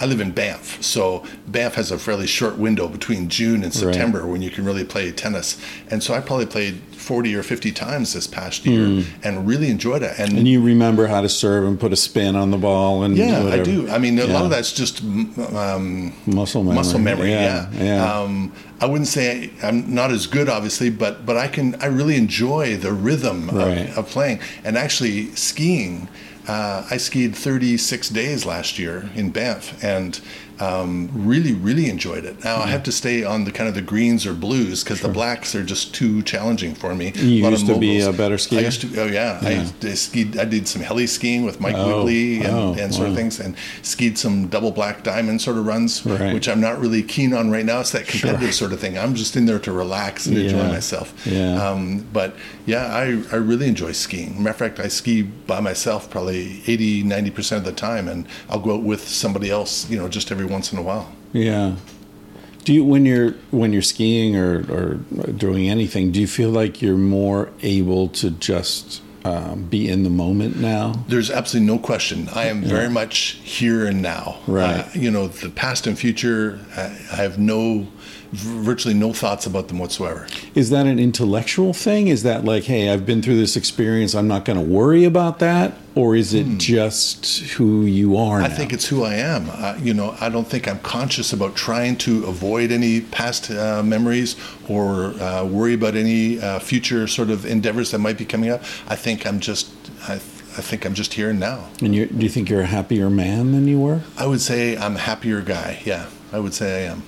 I live in Banff, so Banff has a fairly short window between June and September when you can really play tennis. And so I probably played 40 or 50 times this past year and really enjoyed it. And. And you remember how to serve and put a spin on the ball and yeah, I do. I mean, a lot of that's just mm, um, muscle memory. muscle memory. Yeah, Yeah, yeah. Um, I wouldn't say I'm not as good, obviously, but but I can. I really enjoy the rhythm Right. of, of playing. And actually, skiing. Uh, I skied 36 days last year in Banff, and um, really, really enjoyed it. Now I have to stay on the kind of the greens or blues because the blacks are just too challenging for me. You of used to be a better I skier? used to. Oh yeah, I, I skied. I did some heli skiing with Mike Oh, Wiegele and, oh, and sort of things, and skied some double black diamond sort of runs, Right. which I'm not really keen on right now. It's that competitive sort of thing. I'm just in there to relax and enjoy myself. Yeah. Um, but yeah, I, I really enjoy skiing. Matter of fact, I ski by myself probably 80, 90% of the time, and I'll go out with somebody else, you know, just every once in a while. Yeah. Do you when you're when you're skiing or, or doing anything, do you feel like you're more able to just um, be in the moment now? There's absolutely no question. I am very much here and now. Right. Uh, you know, the past and future, I, I have no, virtually no thoughts about them whatsoever. Is that an intellectual thing? Is that like, hey, I've been through this experience, I'm not going to worry about that, or is it just who you are? Hmm. I now? think it's who I am. Uh, you know, I don't think I'm conscious about trying to avoid any past uh, memories or uh, worry about any uh, future sort of endeavors that might be coming up. I think I'm just, I, I think I'm just here and now. And you, do you think you're a happier man than you were? I would say I'm a happier guy. Yeah, I would say I am.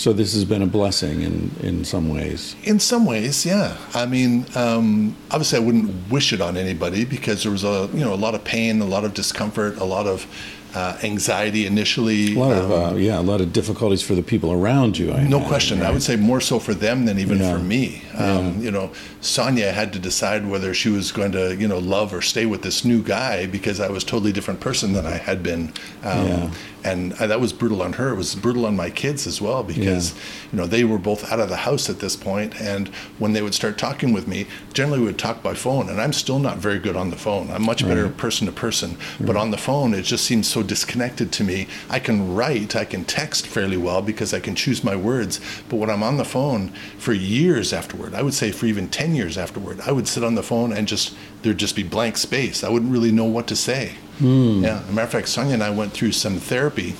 So this has been a blessing in in some ways. In some ways, yeah. I mean, um, obviously, I wouldn't wish it on anybody because there was a you know a lot of pain, a lot of discomfort, a lot of uh, anxiety initially. A lot of um, uh, yeah, a lot of difficulties for the people around you. I no imagine, question. I would say more so for them than even Yeah. for me. Um, You know, Sonya had to decide whether she was going to, you know, love or stay with this new guy because I was a totally different person than I had been. Um, Yeah. And uh, that was brutal on her. It was brutal on my kids as well because, you know, they were both out of the house at this point, And when they would start talking with me, generally we would talk by phone. And I'm still not very good on the phone. I'm much better person to person. But on the phone, it just seems so disconnected to me. I can write, I can text fairly well because I can choose my words. But when I'm on the phone for years afterward, I would say for even 10 years afterward, I would sit on the phone and just, there'd just be blank space. I wouldn't really know what to say. Hmm. Yeah. As a matter of fact, Sonya and I went through some therapy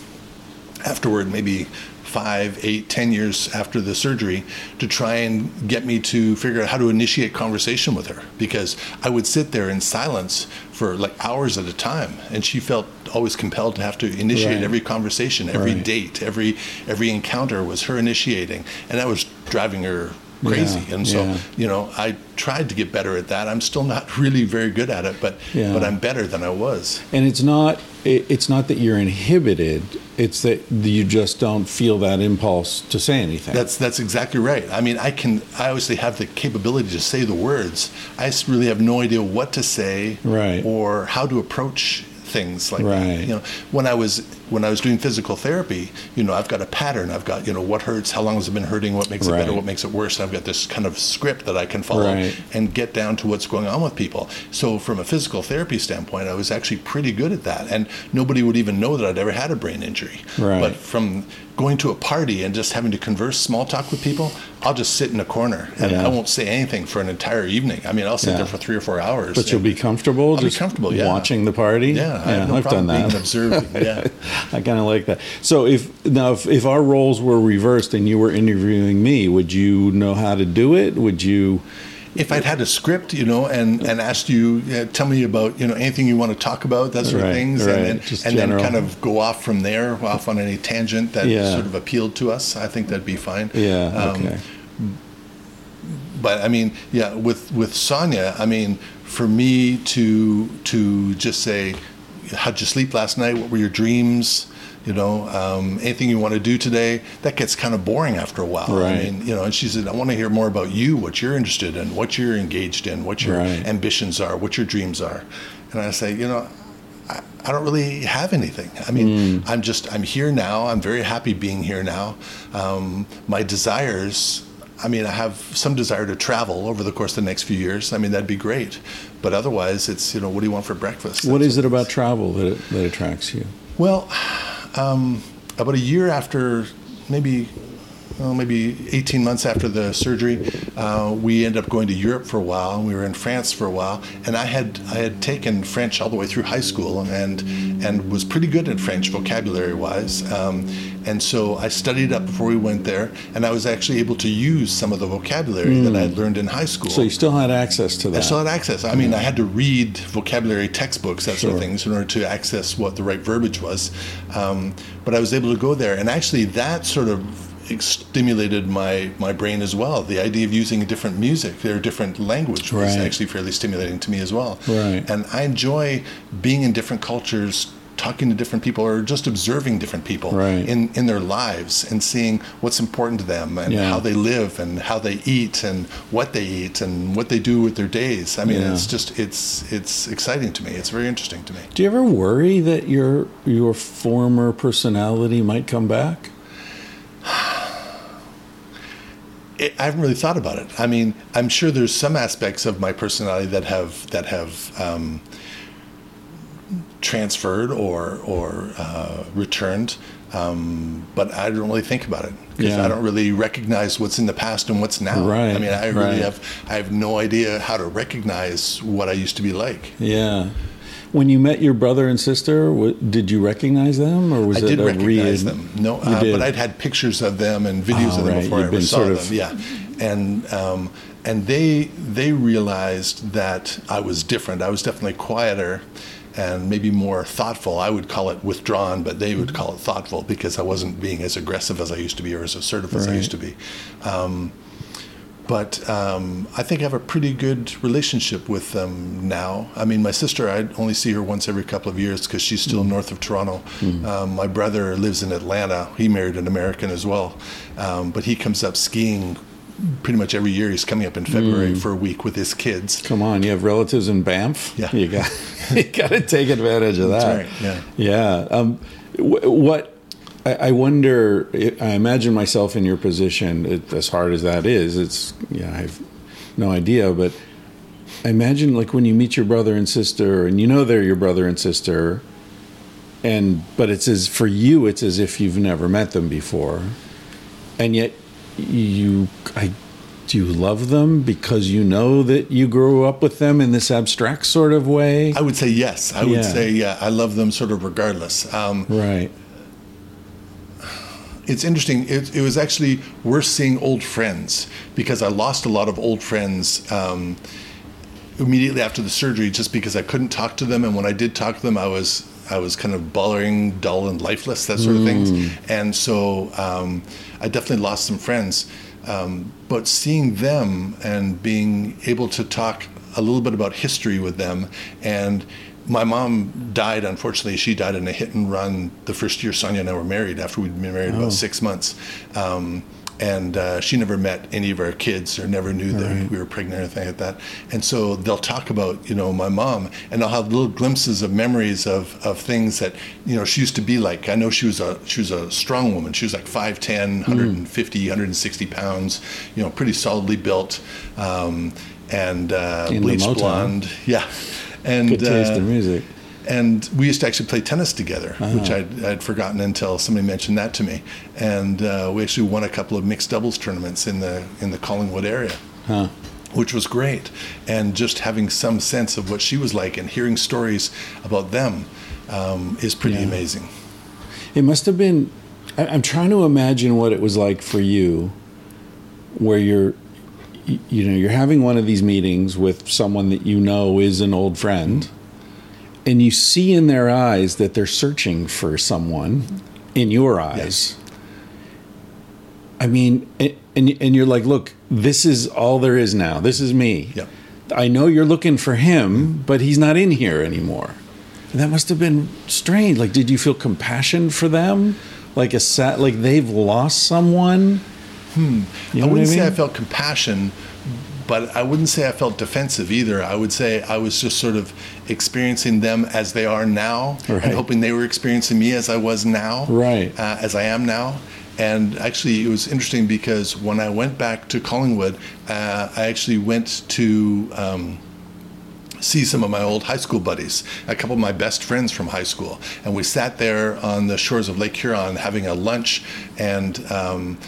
afterward, maybe five, eight, ten years after the surgery, to try and get me to figure out how to initiate conversation with her because I would sit there in silence for like hours at a time, and she felt always compelled to have to initiate Right. every conversation, every Right. date, every every encounter was her initiating, and that was driving her crazy. Yeah, and so, yeah. you know, I tried to get better at that. I'm still not really very good at it, but Yeah. but I'm better than I was. And it's not it- it's not that you're inhibited. It's that you just don't feel that impulse to say anything. That's that's exactly right. I mean, I can I obviously have the capability to say the words. I just really have no idea what to say Right. or how to approach things like Right. that. You know, when I was when I was doing physical therapy, you know, I've got a pattern. I've got you know what hurts, how long has it been hurting, what makes it better, what makes it worse. I've got this kind of script that I can follow Right. and get down to what's going on with people. So from a physical therapy standpoint, I was actually pretty good at that, and nobody would even know that I'd ever had a brain injury. Right. But from going to a party and just having to converse small talk with people, I'll just sit in a corner and Yeah. I won't say anything for an entire evening. I mean, I'll sit Yeah. there for three or four hours. but you'll be comfortable I'll be comfortable, yeah. watching the party. Yeah, I have no I've done problem being that. an observing. Yeah. I kind of like that. So if now if, if our roles were reversed and you were interviewing me, would you know how to do it? Would you? if I'd had a script, you know, and, and asked you, uh, tell me about, you know, anything you want to talk about, that sort Right, of things, right, and, then, and then kind of go off from there, off on any tangent that Yeah. sort of appealed to us, I think that'd be fine. Yeah. Um, okay. but I mean, yeah, with with Sonya, I mean, for me to to just say, how'd you sleep last night? What were your dreams? You know, um, anything you want to do today? That gets kind of boring after a while. Right. I mean, you know, and she said, I want to hear more about you, what you're interested in, what you're engaged in, what your Right. ambitions are, what your dreams are. And I say, you know, I, I don't really have anything. I mean, I'm just, I'm here now. I'm very happy being here now. Um, my desires, I mean, I have some desire to travel over the course of the next few years. I mean, that'd be great. But otherwise, it's, you know, what do you want for breakfast? What That's is it about travel that that attracts you? well, um, about a year after, maybe, well, maybe 18 months after the surgery, uh, we ended up going to Europe for a while, and we were in France for a while. And I had I had taken French all the way through high school, and and was pretty good at French vocabulary wise. Um, and so I studied up before we went there, and I was actually able to use some of the vocabulary that I had learned in high school. So you still had access to that. I still had access. I mean, I had to read vocabulary textbooks, that sort of Sure. things, in order to access what the right verbiage was. Um, but I was able to go there, and actually, that sort of stimulated my my brain as well. The idea of using a different music or different language was actually fairly stimulating to me as well. Right. And I enjoy being in different cultures. Talking to different people, or just observing different people Right. in, in their lives, and seeing what's important to them, and Yeah. how they live, and how they eat, and what they eat, and what they do with their days. I mean, Yeah. it's just it's it's exciting to me. It's very interesting to me. Do you ever worry that your your former personality might come back? It, I haven't really thought about it. I mean, I'm sure there's some aspects of my personality that have that have um, transferred or or uh, returned, um, but I don't really think about it because Yeah. I don't really recognize what's in the past and what's now. Right, I mean, I really right. have I have no idea how to recognize what I used to be like. Yeah. When you met your brother and sister, did you recognize them, or was I it did a recognize read- them. No, uh, but I'd had pictures of them and videos Oh, of them right. before You'd I ever saw sort them. Yeah, and um, and they they realized that I was different. I was definitely quieter and maybe more thoughtful. I would call it withdrawn, but they would call it thoughtful because I wasn't being as aggressive as I used to be or as assertive as I used to be. Um, but um, I think I have a pretty good relationship with them now. I mean, my sister, I only see her once every couple of years because she's still north of Toronto. Um, my brother lives in Atlanta. He married an American as well, um, but he comes up skiing pretty much every year. He's coming up in February for a week with his kids. Come on, you have relatives in Banff. Yeah. you got you got to take advantage of that. That's right, yeah. Um, wh- what I, I wonder. I imagine myself in your position. It, as hard as that is, it's yeah. I have no idea, but I imagine like when you meet your brother and sister, and you know they're your brother and sister, and but it's as for you, it's as if you've never met them before, and yet you I do you love them because you know that you grew up with them in this abstract sort of way? I would say yes. I would say yeah. I love them sort of regardless. Um, right. It's interesting. It, it was actually worse seeing old friends because I lost a lot of old friends um, immediately after the surgery, just because I couldn't talk to them, and when I did talk to them, I was I was kind of boring, dull, and lifeless, that sort of thing. And so um, I definitely lost some friends. Um, but seeing them and being able to talk a little bit about history with them and my mom died unfortunately she died in a hit and run the first year sonya and i were married after we'd been married about six months. Um, and uh, she never met any of our kids or never knew that we were pregnant or anything like that. And so they'll talk about you know my mom and i'll have little glimpses of memories of, of things that you know she used to be like. I know she was a she was a strong woman. She was like 5'10 150 160 pounds you know pretty solidly built um, and uh, bleached blonde. Yeah and Good taste uh, in music. and we used to actually play tennis together, Uh-huh. which I'd, I'd forgotten until somebody mentioned that to me. And uh, we actually won a couple of mixed doubles tournaments in the in the Collingwood area, Huh. which was great. And just having some sense of what she was like and hearing stories about them um, is pretty Yeah. amazing. It must have been. I'm trying to imagine what it was like for you, where you're, you know, you're having one of these meetings with someone that you know is an old friend, and you see in their eyes that they're searching for someone in your eyes. I mean, and and you're like, look, this is all there is now. This is me. Yeah. I know you're looking for him, but he's not in here anymore. And that must have been strange. Like, did you feel compassion for them? Like a sad, like they've lost someone. You know I wouldn't say I felt compassion, but I wouldn't say I felt defensive either. I would say I was just sort of experiencing them as they are now Right. and hoping they were experiencing me as I was now, Right. uh, as I am now. And actually, it was interesting because when I went back to Collingwood, uh, I actually went to. Um, see some of my old high school buddies, a couple of my best friends from high school, and we sat there on the shores of Lake Huron having a lunch, and um,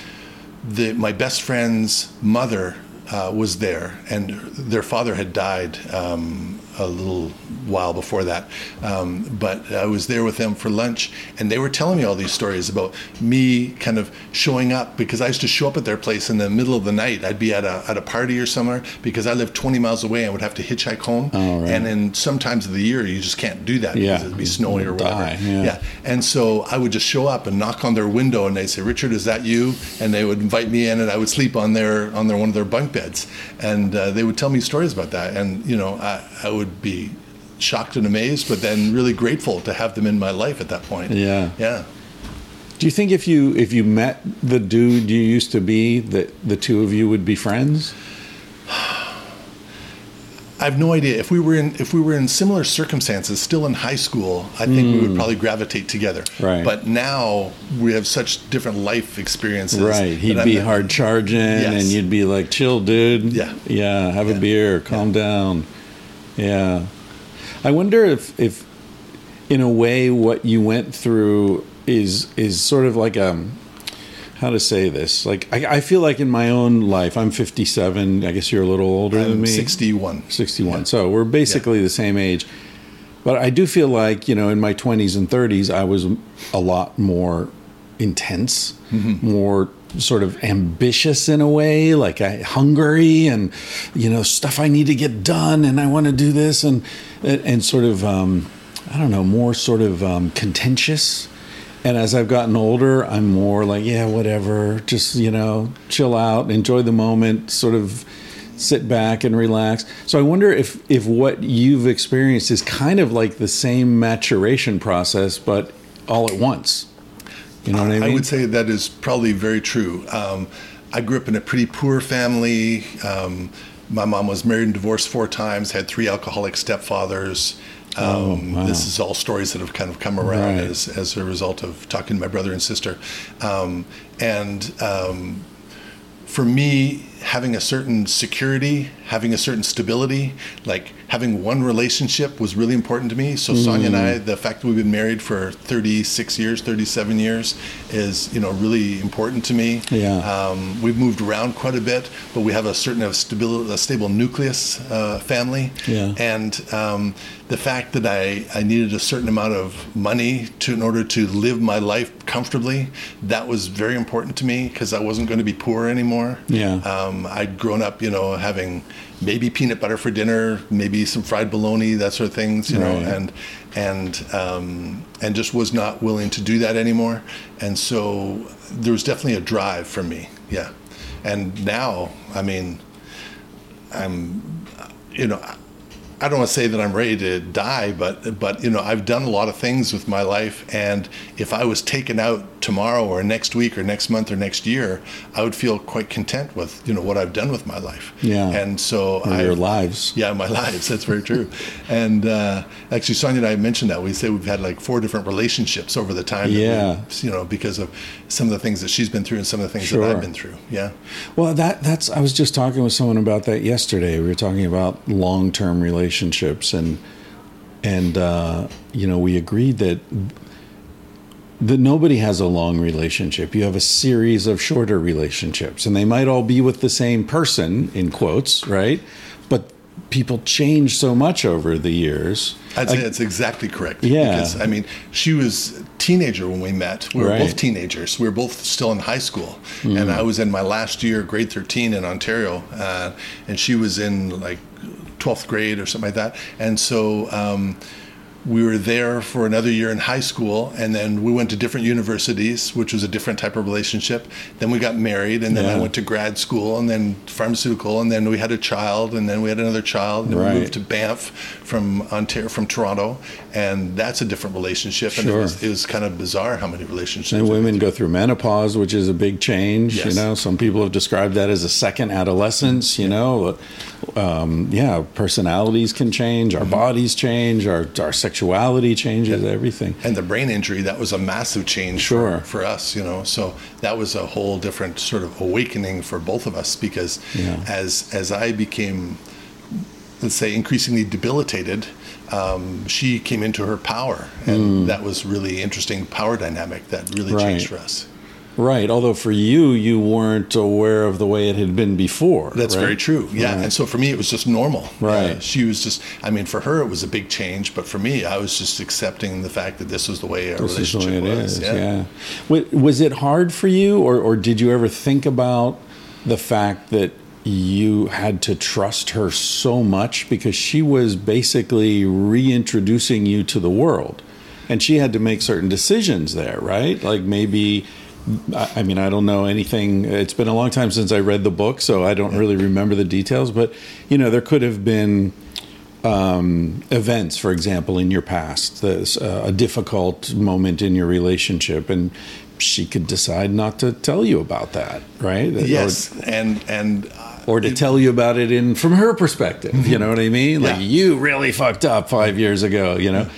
the, my best friend's mother uh, was there, and their father had died um, a little while before that. Um, but I was there with them for lunch, and they were telling me all these stories about me kind of showing up because I used to show up at their place in the middle of the night. I'd be at a, at a party or somewhere because I lived 20 miles away and would have to hitchhike home. Oh, right. And then sometimes of the year, you just can't do that Yeah. because it'd be snowy or whatever. die, yeah. And so I would just show up and knock on their window, and they'd say, "Richard, is that you?" And they would invite me in, and I would sleep on their on their one of their bunk beds, and uh, they would tell me stories about that. And you know, I, I would be shocked and amazed, but then really grateful to have them in my life at that point. Yeah. Yeah. Do you think if you if you met the dude you used to be, that the two of you would be friends? I have no idea if we were in if we were in similar circumstances, still in high school. I think we would mm. probably gravitate together. Right. But now we have such different life experiences. Right. He'd be I'm- hard charging, and you'd be like, "Chill, dude. Yeah. yeah. Have a beer. Calm down." Yeah. I wonder if, if, in a way, what you went through is is sort of like a how to say this. Like I, I feel like in my own life, I'm 57. I guess you're a little older than I'm me. 61. 61. Yeah. So we're basically the same age. But I do feel like, you know, in my 20s and 30s, I was a lot more intense, mm-hmm. more sort of ambitious in a way, like I hungry and, you know, stuff I need to get done and I want to do this and, and sort of, um, I don't know, more sort of um, contentious. And as I've gotten older, I'm more like, yeah, whatever. Just, you know, chill out, enjoy the moment, sort of sit back and relax. So I wonder if if what you've experienced is kind of like the same maturation process but all at once. You know what I mean? I would say that is probably very true. Um, I grew up in a pretty poor family. Um, my mom was married and divorced four times, had three alcoholic stepfathers. Um, Oh, wow. This is all stories that have kind of come around Right. as, as a result of talking to my brother and sister. Um, and um, for me, having a certain security, having a certain stability, like having one relationship was really important to me. So Sonya and I, the fact that we've been married for 36 years, 37 years is, you know, really important to me. Yeah. Um, we've moved around quite a bit, but we have a certain of stable, a stable nucleus uh, family. Yeah. And um, the fact that I, I needed a certain amount of money to in order to live my life comfortably, that was very important to me because I wasn't going to be poor anymore. Yeah. Um, I'd grown up, you know, having maybe peanut butter for dinner, maybe some fried bologna, that sort of things, you know, and and um, and just was not willing to do that anymore. And so there was definitely a drive for me, yeah. And now, I mean, I'm, you know, I don't want to say that I'm ready to die, but but you know, I've done a lot of things with my life, and if I was taken out tomorrow or next week or next month or next year, I would feel quite content with you know what I've done with my life. Yeah. And so Or I your lives. yeah, my lives. That's very true. and uh, actually, Sonya and I mentioned that we say we've had like four different relationships over the time. Yeah. we- you know, because of some of the things that she's been through and some of the things Sure. that I've been through. Yeah. Well, that that's I was just talking with someone about that yesterday. We were talking about long-term relationships and and uh, you know, we agreed that that nobody has a long relationship. You have a series of shorter relationships and they might all be with the same person in quotes, right? People change so much over the years. I'd say that's exactly correct. Yeah. Because, I mean, she was a teenager when we met. We were Right. Both teenagers. We were both still in high school. And I was in my last year, grade 13 in Ontario. Uh, and she was in like 12th grade or something like that. And so um, we were there for another year in high school. And then we went to different universities, which was a different type of relationship. Then we got married. And then I went to grad school and then pharmaceutical. And then we had a child. And then we had another child. And then Right. we moved to Banff from Ontario, from Toronto, and that's a different relationship. And Sure. it was, it was kind of bizarre how many relationships. And women go through menopause, which is a big change. You know, some people have described that as a second adolescence. You know, um, yeah, personalities can change, Mm-hmm. our bodies change, our our sexuality changes, everything. And the brain injury, that was a massive change Sure. for, for us, you know. So that was a whole different sort of awakening for both of us because Yeah. as as I became, let's say, increasingly debilitated, um, she came into her power, and that was really interesting power dynamic that really Mm. Right. changed for us. Right. Although for you, you weren't aware of the way it had been before. That's right? very true. Yeah. Right. And so for me, it was just normal. Right. Uh, she was just, I mean, for her, it was a big change. But for me, I was just accepting the fact that this was the way our This relationship way it was. is. Yeah. Wa- Was it hard for you, or, or did you ever think about the fact that you had to trust her so much because she was basically reintroducing you to the world, and she had to make certain decisions there, right? Like maybe. I mean, I don't know anything. It's been a long time since I read the book, so I don't really remember the details. But you know, there could have been um, events, for example, in your past, this, uh, a difficult moment in your relationship, and she could decide not to tell you about that, right? Yes. and, and, uh, Or, to tell you about it in from her perspective. You know what I mean? Like Yeah. you really fucked up five years ago. You know?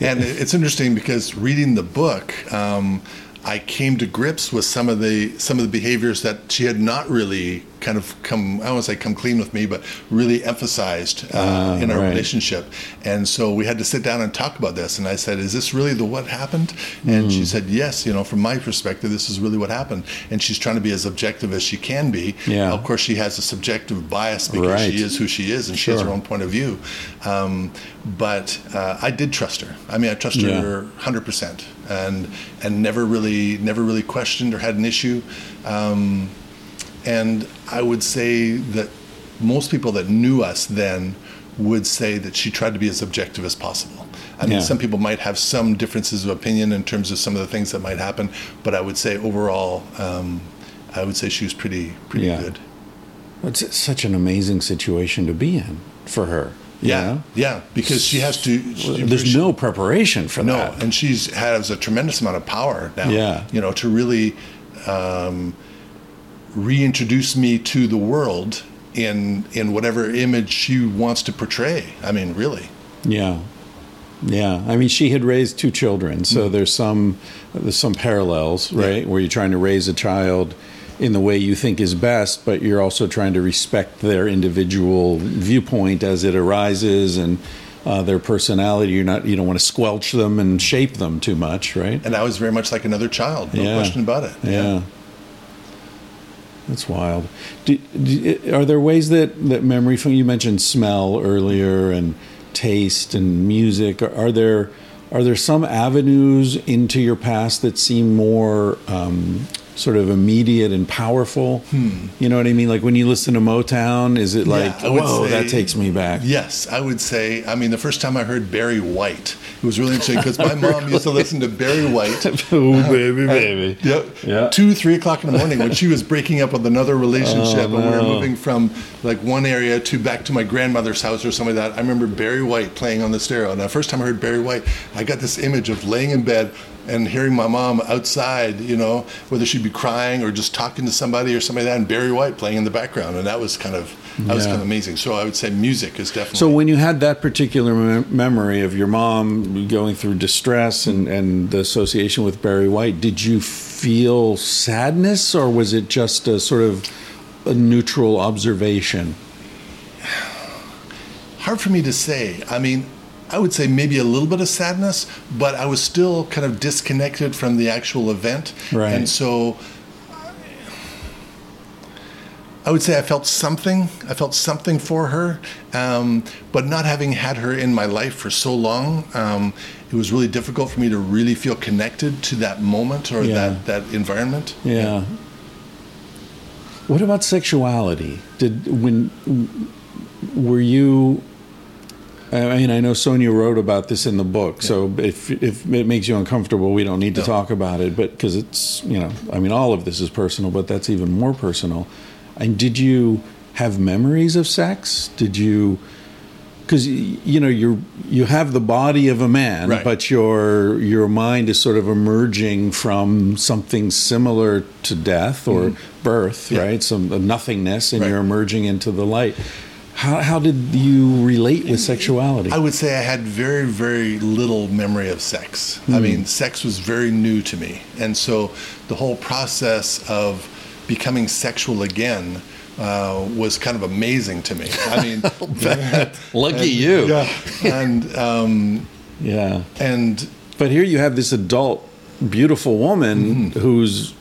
and it's interesting because reading the book, um, I came to grips with some of the some of the behaviors that she had not really kind of come I don't want to say come clean with me, but really emphasized uh, in our right. relationship. And so we had to sit down and talk about this. And I said, "Is this really the what happened?" And she said, "Yes. You know, from my perspective, this is really what happened." And she's trying to be as objective as she can be. Yeah. Of course, she has a subjective bias because Right. she is who she is, and she has her own point of view. Um, but uh, I did trust her. I mean, I trusted Yeah. her hundred percent, and and never really never really questioned or had an issue. Um, and I would say that most people that knew us then would say that she tried to be as objective as possible. I mean, Yeah. some people might have some differences of opinion in terms of some of the things that might happen, but I would say overall, um, I would say she was pretty pretty Yeah. good. It's such an amazing situation to be in for her. Yeah, know? yeah, because she has to. she- There's she- no preparation for no, that. No, and she's has a tremendous amount of power now. Yeah. you know, to really um, reintroduce me to the world in in whatever image she wants to portray. I mean, really. Yeah, yeah. I mean, she had raised two children, so Mm-hmm. there's some there's some parallels, right? Where you're trying to raise a child in the way you think is best, but you're also trying to respect their individual viewpoint as it arises and uh, their personality. You're not you don't want to squelch them and shape them too much, right? And I was very much like another child, no Yeah. question about it. Yeah. That's wild. Do, do, are there ways that, that memory from you mentioned smell earlier and taste and music? Are, are there are there some avenues into your past that seem more um, sort of immediate and powerful? Hmm. You know what I mean? Like when you listen to Motown, is it like, would whoa, that takes me back? Yes, I would say. I mean, the first time I heard Barry White, it was really interesting because my mom used to listen to Barry White. oh, baby, uh, baby. Yep. Yeah. Two, three o'clock in the morning when she was breaking up with another relationship oh, and we were moving from like one area to back to my grandmother's house or something like that. I remember Barry White playing on the stereo. And the first time I heard Barry White, I got this image of laying in bed and hearing my mom outside, you know, whether she'd be crying or just talking to somebody or somebody like that, and Barry White playing in the background. And that was kind of that was kind of amazing. So I would say music is definitely So when you had that particular mem- memory of your mom going through distress and, and the association with Barry White, did you feel sadness or was it just a sort of a neutral observation? hard for me to say. I mean, I would say maybe a little bit of sadness, but I was still kind of disconnected from the actual event. Right. And so I would say I felt something. I felt something for her, um, but not having had her in my life for so long, um, it was really difficult for me to really feel connected to that moment or Yeah. that, that environment. Yeah. What about sexuality? Did when were you? I mean, I know Sonya wrote about this in the book, so if if it makes you uncomfortable, we don't need to No. talk about it. But because it's you know, I mean, all of this is personal, but that's even more personal. And did you have memories of sex? Did you? Because you know you you have the body of a man, Right. but your your mind is sort of emerging from something similar to death or birth, Mm-hmm. Yeah. right? Some uh, nothingness, and Right. you're emerging into the light. How how did you relate with sexuality? I would say I had very, very little memory of sex. I mean, sex was very new to me. And so the whole process of becoming sexual again uh, was kind of amazing to me. I mean, Lucky you. yeah. And, um, Yeah. and But here you have this adult, beautiful woman Mm-hmm. who's.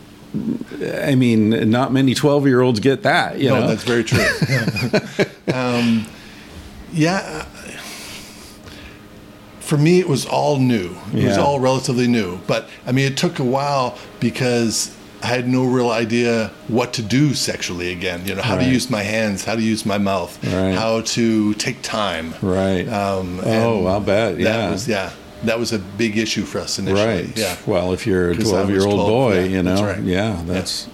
I mean, not many twelve-year-olds get that. You no, know, that's very true. um, yeah. For me, it was all new. It was all relatively new. But I mean, it took a while because I had no real idea what to do sexually again. You know, how Right. to use my hands, how to use my mouth, Right. how to take time. right. Um, oh, I'll bet. Yeah. That was yeah. That was a big issue for us initially. Right. Yeah. Well, if you're a 'Cause I was 12 year old 12, boy, yeah, you know, that's right. yeah, that's.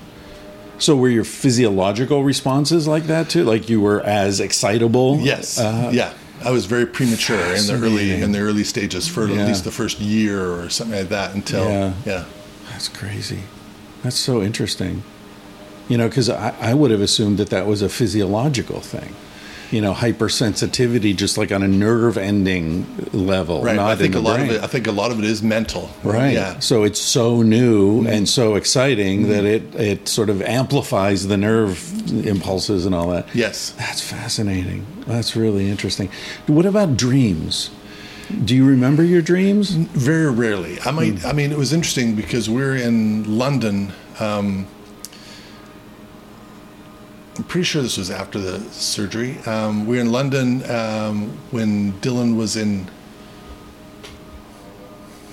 So were your physiological responses like that too? Like you were as excitable? Yes. Uh, yeah. I was very premature in the early in the early stages for Yeah. at least the first year or something like that until Yeah. yeah. That's crazy. That's so interesting. You know, because I, I would have assumed that that was a physiological thing. You know, hypersensitivity, just like on a nerve ending level, Right. not I think a lot brain. of it I think a lot of it is mental. Right. Yeah. So it's so new and so exciting that it it sort of amplifies the nerve impulses and all that. Yes. That's fascinating. That's really interesting. What about dreams? Do you remember your dreams? Very rarely. I might. Hmm. I mean, it was interesting because we're in London. Um, I'm pretty sure this was after the surgery. Um, we were in London um, when Dylan was in.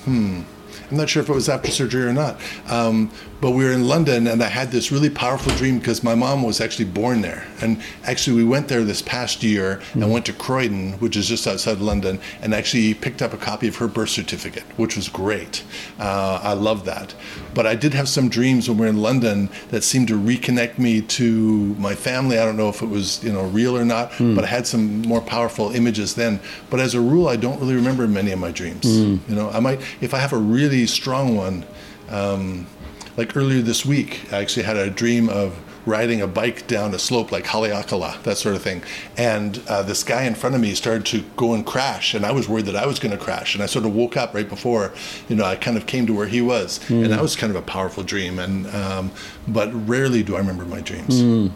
Hmm. I'm not sure if it was after surgery or not. Um, but we were in London, and I had this really powerful dream because my mom was actually born there. And actually, we went there this past year mm-hmm. and went to Croydon, which is just outside London, and actually picked up a copy of her birth certificate, which was great. Uh, I love that. But I did have some dreams when we were in London that seemed to reconnect me to my family. I don't know if it was you know real or not, mm. but I had some more powerful images then. But as a rule, I don't really remember many of my dreams. Mm. You know, I might if I have a really strong one. Um, like earlier this week, I actually had a dream of riding a bike down a slope like Haleakala, that sort of thing. And uh, this guy in front of me started to go and crash, and I was worried that I was going to crash. And I sort of woke up right before, you know, I kind of came to where he was, mm. and that was kind of a powerful dream. And um, but rarely do I remember my dreams. Mm.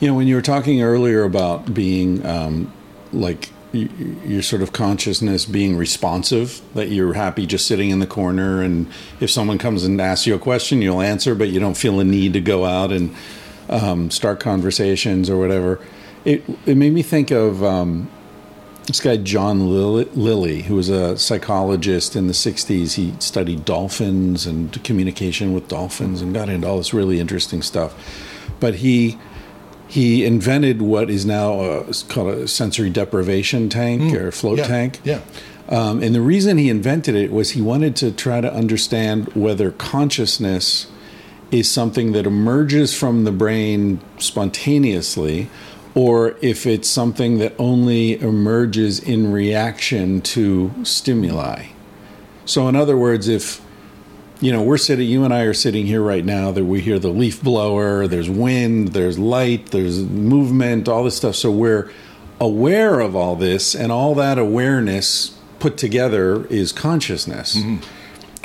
You know, when you were talking earlier about being um, like your sort of consciousness being responsive that you're happy just sitting in the corner and if someone comes and asks you a question you'll answer but you don't feel a need to go out and um, start conversations or whatever. It, it made me think of um, this guy john lilly who was a psychologist in the 60s he studied dolphins and communication with dolphins and got into all this really interesting stuff. But he he invented what is now a, called a sensory deprivation tank mm. or float yeah. tank. Yeah. Um, and the reason he invented it was he wanted to try to understand whether consciousness is something that emerges from the brain spontaneously or if it's something that only emerges in reaction to stimuli. So, in other words, if you know, we're sitting, you and I are sitting here right now that we hear the leaf blower, there's wind, there's light, there's movement, all this stuff. So we're aware of all this, and all that awareness put together is consciousness. Mm-hmm.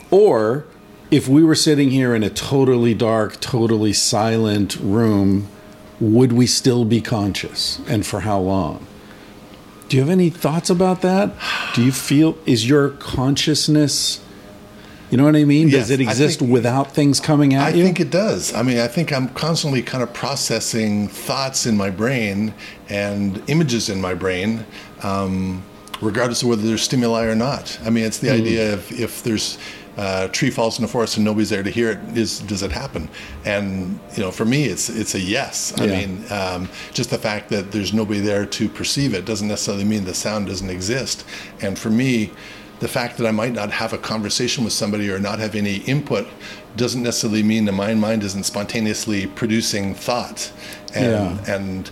Or if we were sitting here in a totally dark, totally silent room, would we still be conscious? And for how long? Do you have any thoughts about that? Do you feel, is your consciousness you know what I mean? Yes, does it exist think, without things coming at I you? I think it does. I mean, I think I'm constantly kind of processing thoughts in my brain and images in my brain, um, regardless of whether there's stimuli or not. I mean, it's the mm. idea of if there's uh, tree falls in the forest and nobody's there to hear it is does it happen and you know for me it's it's a yes i yeah. mean um, just the fact that there's nobody there to perceive it doesn't necessarily mean the sound doesn't exist and for me the fact that I might not have a conversation with somebody or not have any input doesn't necessarily mean the mind mind isn't spontaneously producing thought. And, yeah. and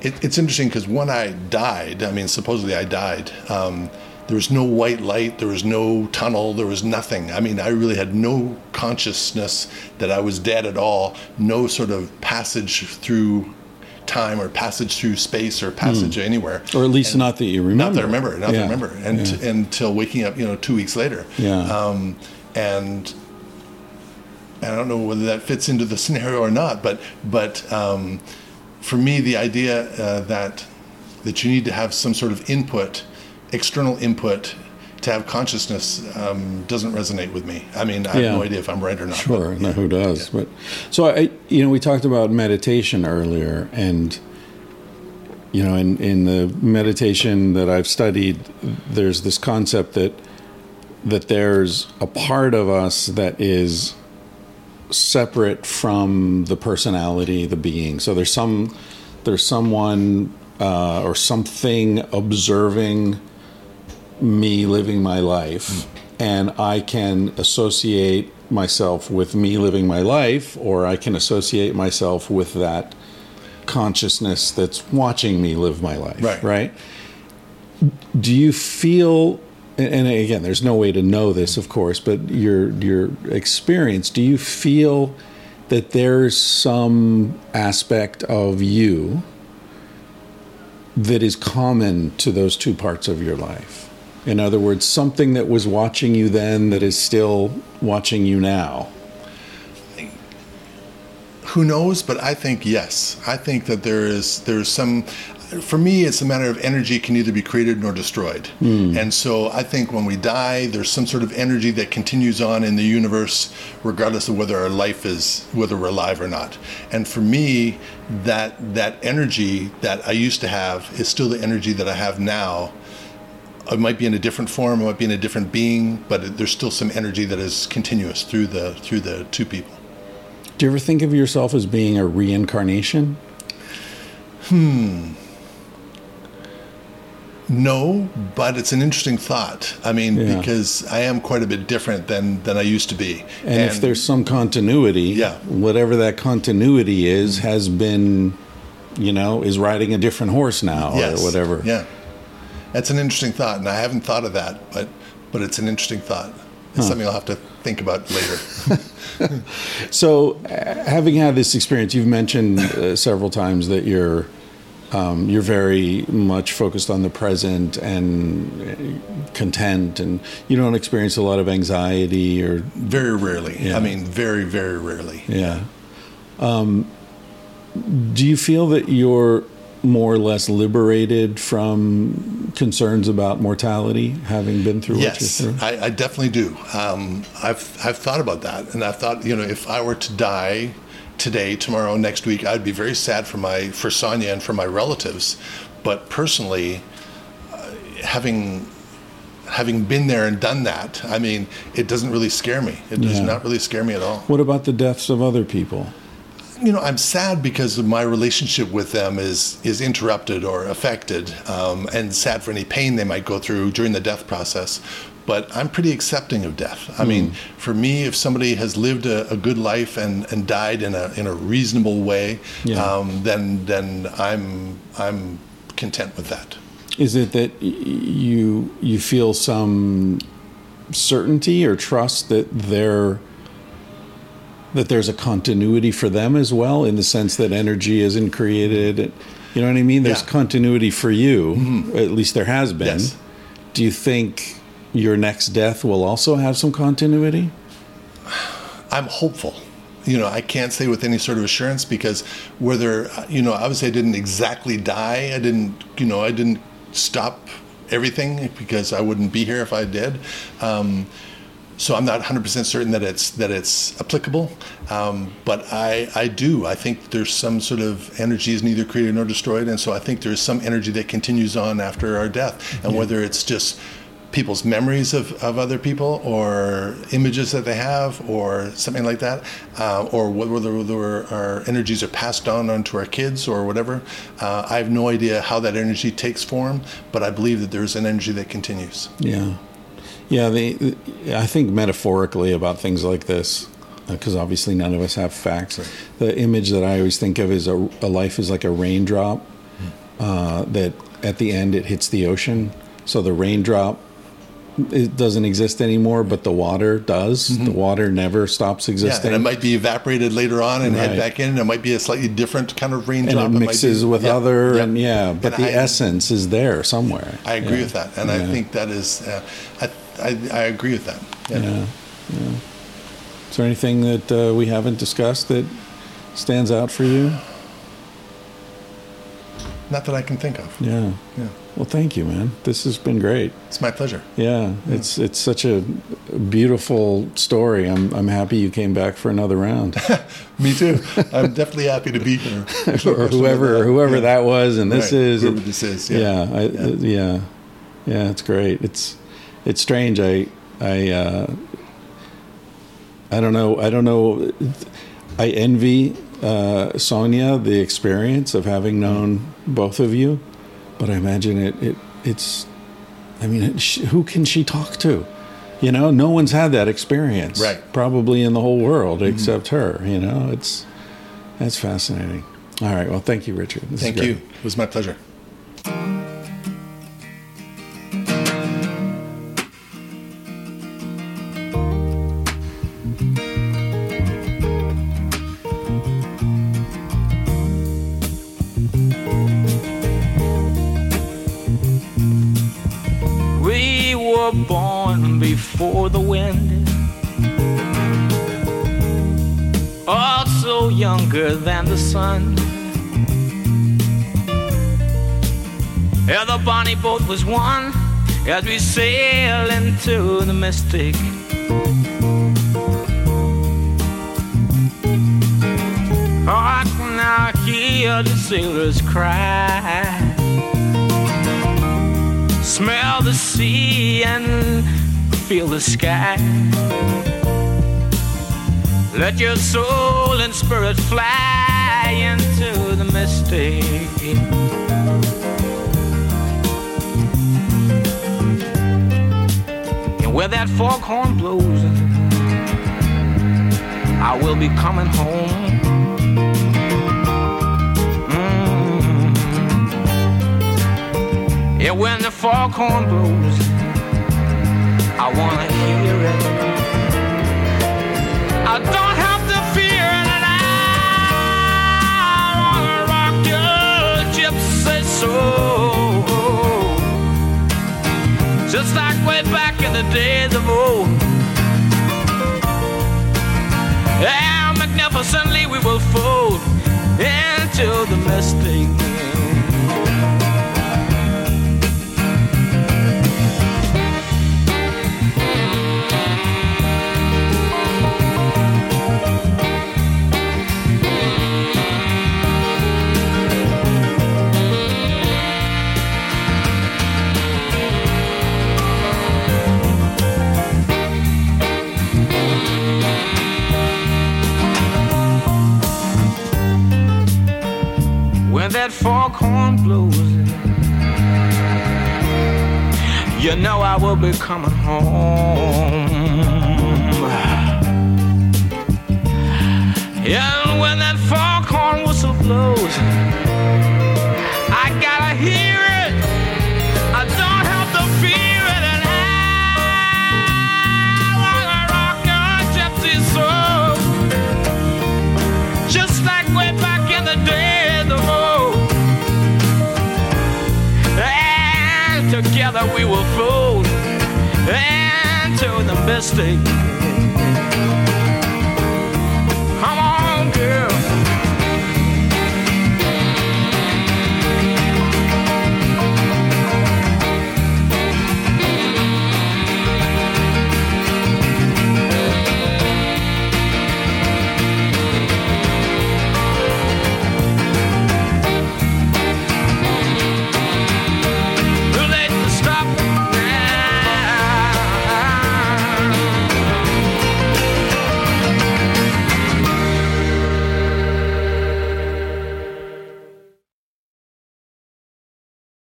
it, it's interesting because when I died, I mean, supposedly I died, um, there was no white light, there was no tunnel, there was nothing. I mean, I really had no consciousness that I was dead at all, no sort of passage through time or passage through space or passage mm. anywhere. Or at least and not that you remember. Not that I remember. Not yeah. that I remember. And yeah. until waking up, you know, two weeks later. Yeah. Um, and I don't know whether that fits into the scenario or not, but but um, for me, the idea uh, that that you need to have some sort of input, external input to have consciousness um, doesn't resonate with me. I mean, I have no idea if I'm right or not. Sure, but, yeah. who does? Yeah. But so I, you know, we talked about meditation earlier, and you know, in in the meditation that I've studied, there's this concept that that there's a part of us that is separate from the personality, the being. So there's some there's someone uh, or something observing me living my life, mm. and I can associate myself with me living my life, or I can associate myself with that consciousness that's watching me live my life. Right. Right. Do you feel? And again, there's no way to know this, of course, but your your experience. Do you feel that there's some aspect of you that is common to those two parts of your life? In other words, something that was watching you then that is still watching you now. Who knows? But I think yes. I think that there is there's some for me, it's a matter of energy can either be created nor destroyed. Mm. And so I think when we die, there's some sort of energy that continues on in the universe, regardless of whether our life is, whether we're alive or not. And for me, that, that energy that I used to have is still the energy that I have now it might be in a different form, it might be in a different being, but there's still some energy that is continuous through the through the two people. Do you ever think of yourself as being a reincarnation? Hmm. No, but it's an interesting thought. I mean, Yeah. because I am quite a bit different than than I used to be. And, if there's some continuity, Yeah. whatever that continuity is, has been, you know, is riding a different horse now yes, or whatever. Yeah, that's an interesting thought, and I haven't thought of that, but but it's an interesting thought. It's something I'll have to think about later. So, uh, having had this experience, you've mentioned uh, several times that you're um, you're very much focused on the present and uh, content, and you don't experience a lot of anxiety or very rarely. Yeah. I mean, very very rarely. yeah. Um, do you feel that you're more or less liberated from concerns about mortality, having been through Yes, what you're through? I, I definitely do. Um, I've I've thought about that, and I've thought, you know, if I were to die today, tomorrow, next week, I'd be very sad for my for Sonya and for my relatives. But personally, uh, having having been there and done that, I mean, it doesn't really scare me. It does not really scare me at all. What about the deaths of other people? You know, I'm sad because my relationship with them is is interrupted or affected, um, and sad for any pain they might go through during the death process. But I'm pretty accepting of death. I mean, for me, if somebody has lived a, a good life and, and died in a in a reasonable way, Yeah. um, then then I'm I'm content with that. Is it that you you feel some certainty or trust that there that there's a continuity for them as well, in the sense that energy isn't created? You know what I mean? There's Yeah. Mm-hmm. continuity for you. At least there has been. Yes. Do you think your next death will also have some continuity? I'm hopeful. You know, I can't say with any sort of assurance because whether, you know, obviously I didn't exactly die. I didn't, you know, I didn't stop everything because I wouldn't be here if I did. Um, so I'm not 100% certain that it's that it's applicable, um, but I I do. I think there's some sort of energy is neither created nor destroyed, and so I think there's some energy that continues on after our death, and whether it's just people's memories of, of other people or images that they have or something like that, uh, or whether, whether our energies are passed on onto our kids or whatever. Uh, I have no idea how that energy takes form, but I believe that there's an energy that continues. Yeah, yeah. The, I think metaphorically about things like this, because obviously none of us have facts. The image that I always think of is a, a life is like a raindrop. Uh, that at the end it hits the ocean. So the raindrop it doesn't exist anymore, but the water does. The water never stops Mm-hmm. Yeah, existing. and it might be evaporated later on and Right. head back in. And it might be a slightly different kind of raindrop. and it might mixes be- with yeah, other, yeah. and yeah, but And the I- essence is there somewhere. I agree with that, and I think that is, uh, I, I, I agree with that. Yeah. Yeah, yeah. Is there anything that uh, we haven't discussed that stands out for you? Not that I can think of. Yeah. Yeah. Well, thank you, man. This has been great. It's my pleasure. Yeah, it's it's such a beautiful story. I'm I'm happy you came back for another round, Me too. I'm definitely happy to be here. or whoever whoever Yeah. that was, and this Right, is whoever this is, yeah. Yeah, I, yeah, yeah, yeah. It's great. It's it's strange. I I uh, I don't know. I don't know. I envy uh, Sonya the experience of having known both of you, but I imagine it. it it's. I mean, it, sh- who can she talk to? You know, no one's had that experience, Right. Mm-hmm. Probably in the whole world except her. You know, it's that's fascinating. All right. Well, thank you, Richard. This Thank you. It was my pleasure. Before the wind. Also younger than the sun. Yeah, the bonnie boat was one as we sail into the mystic. Can now hear the sailors cry smell the sea and feel the sky. Let your soul and spirit fly into the mystic. And where that foghorn blows, I will be coming home. Mm. Yeah, when the foghorn blows, I wanna hear it. I don't have to fear it, and I wanna rock your gypsy soul, just like way back in the days of old. And magnificently we will fold into the mystic. That foghorn blows, you know I will be coming home. And when that foghorn whistle blows, I gotta hear it. Into the mystic.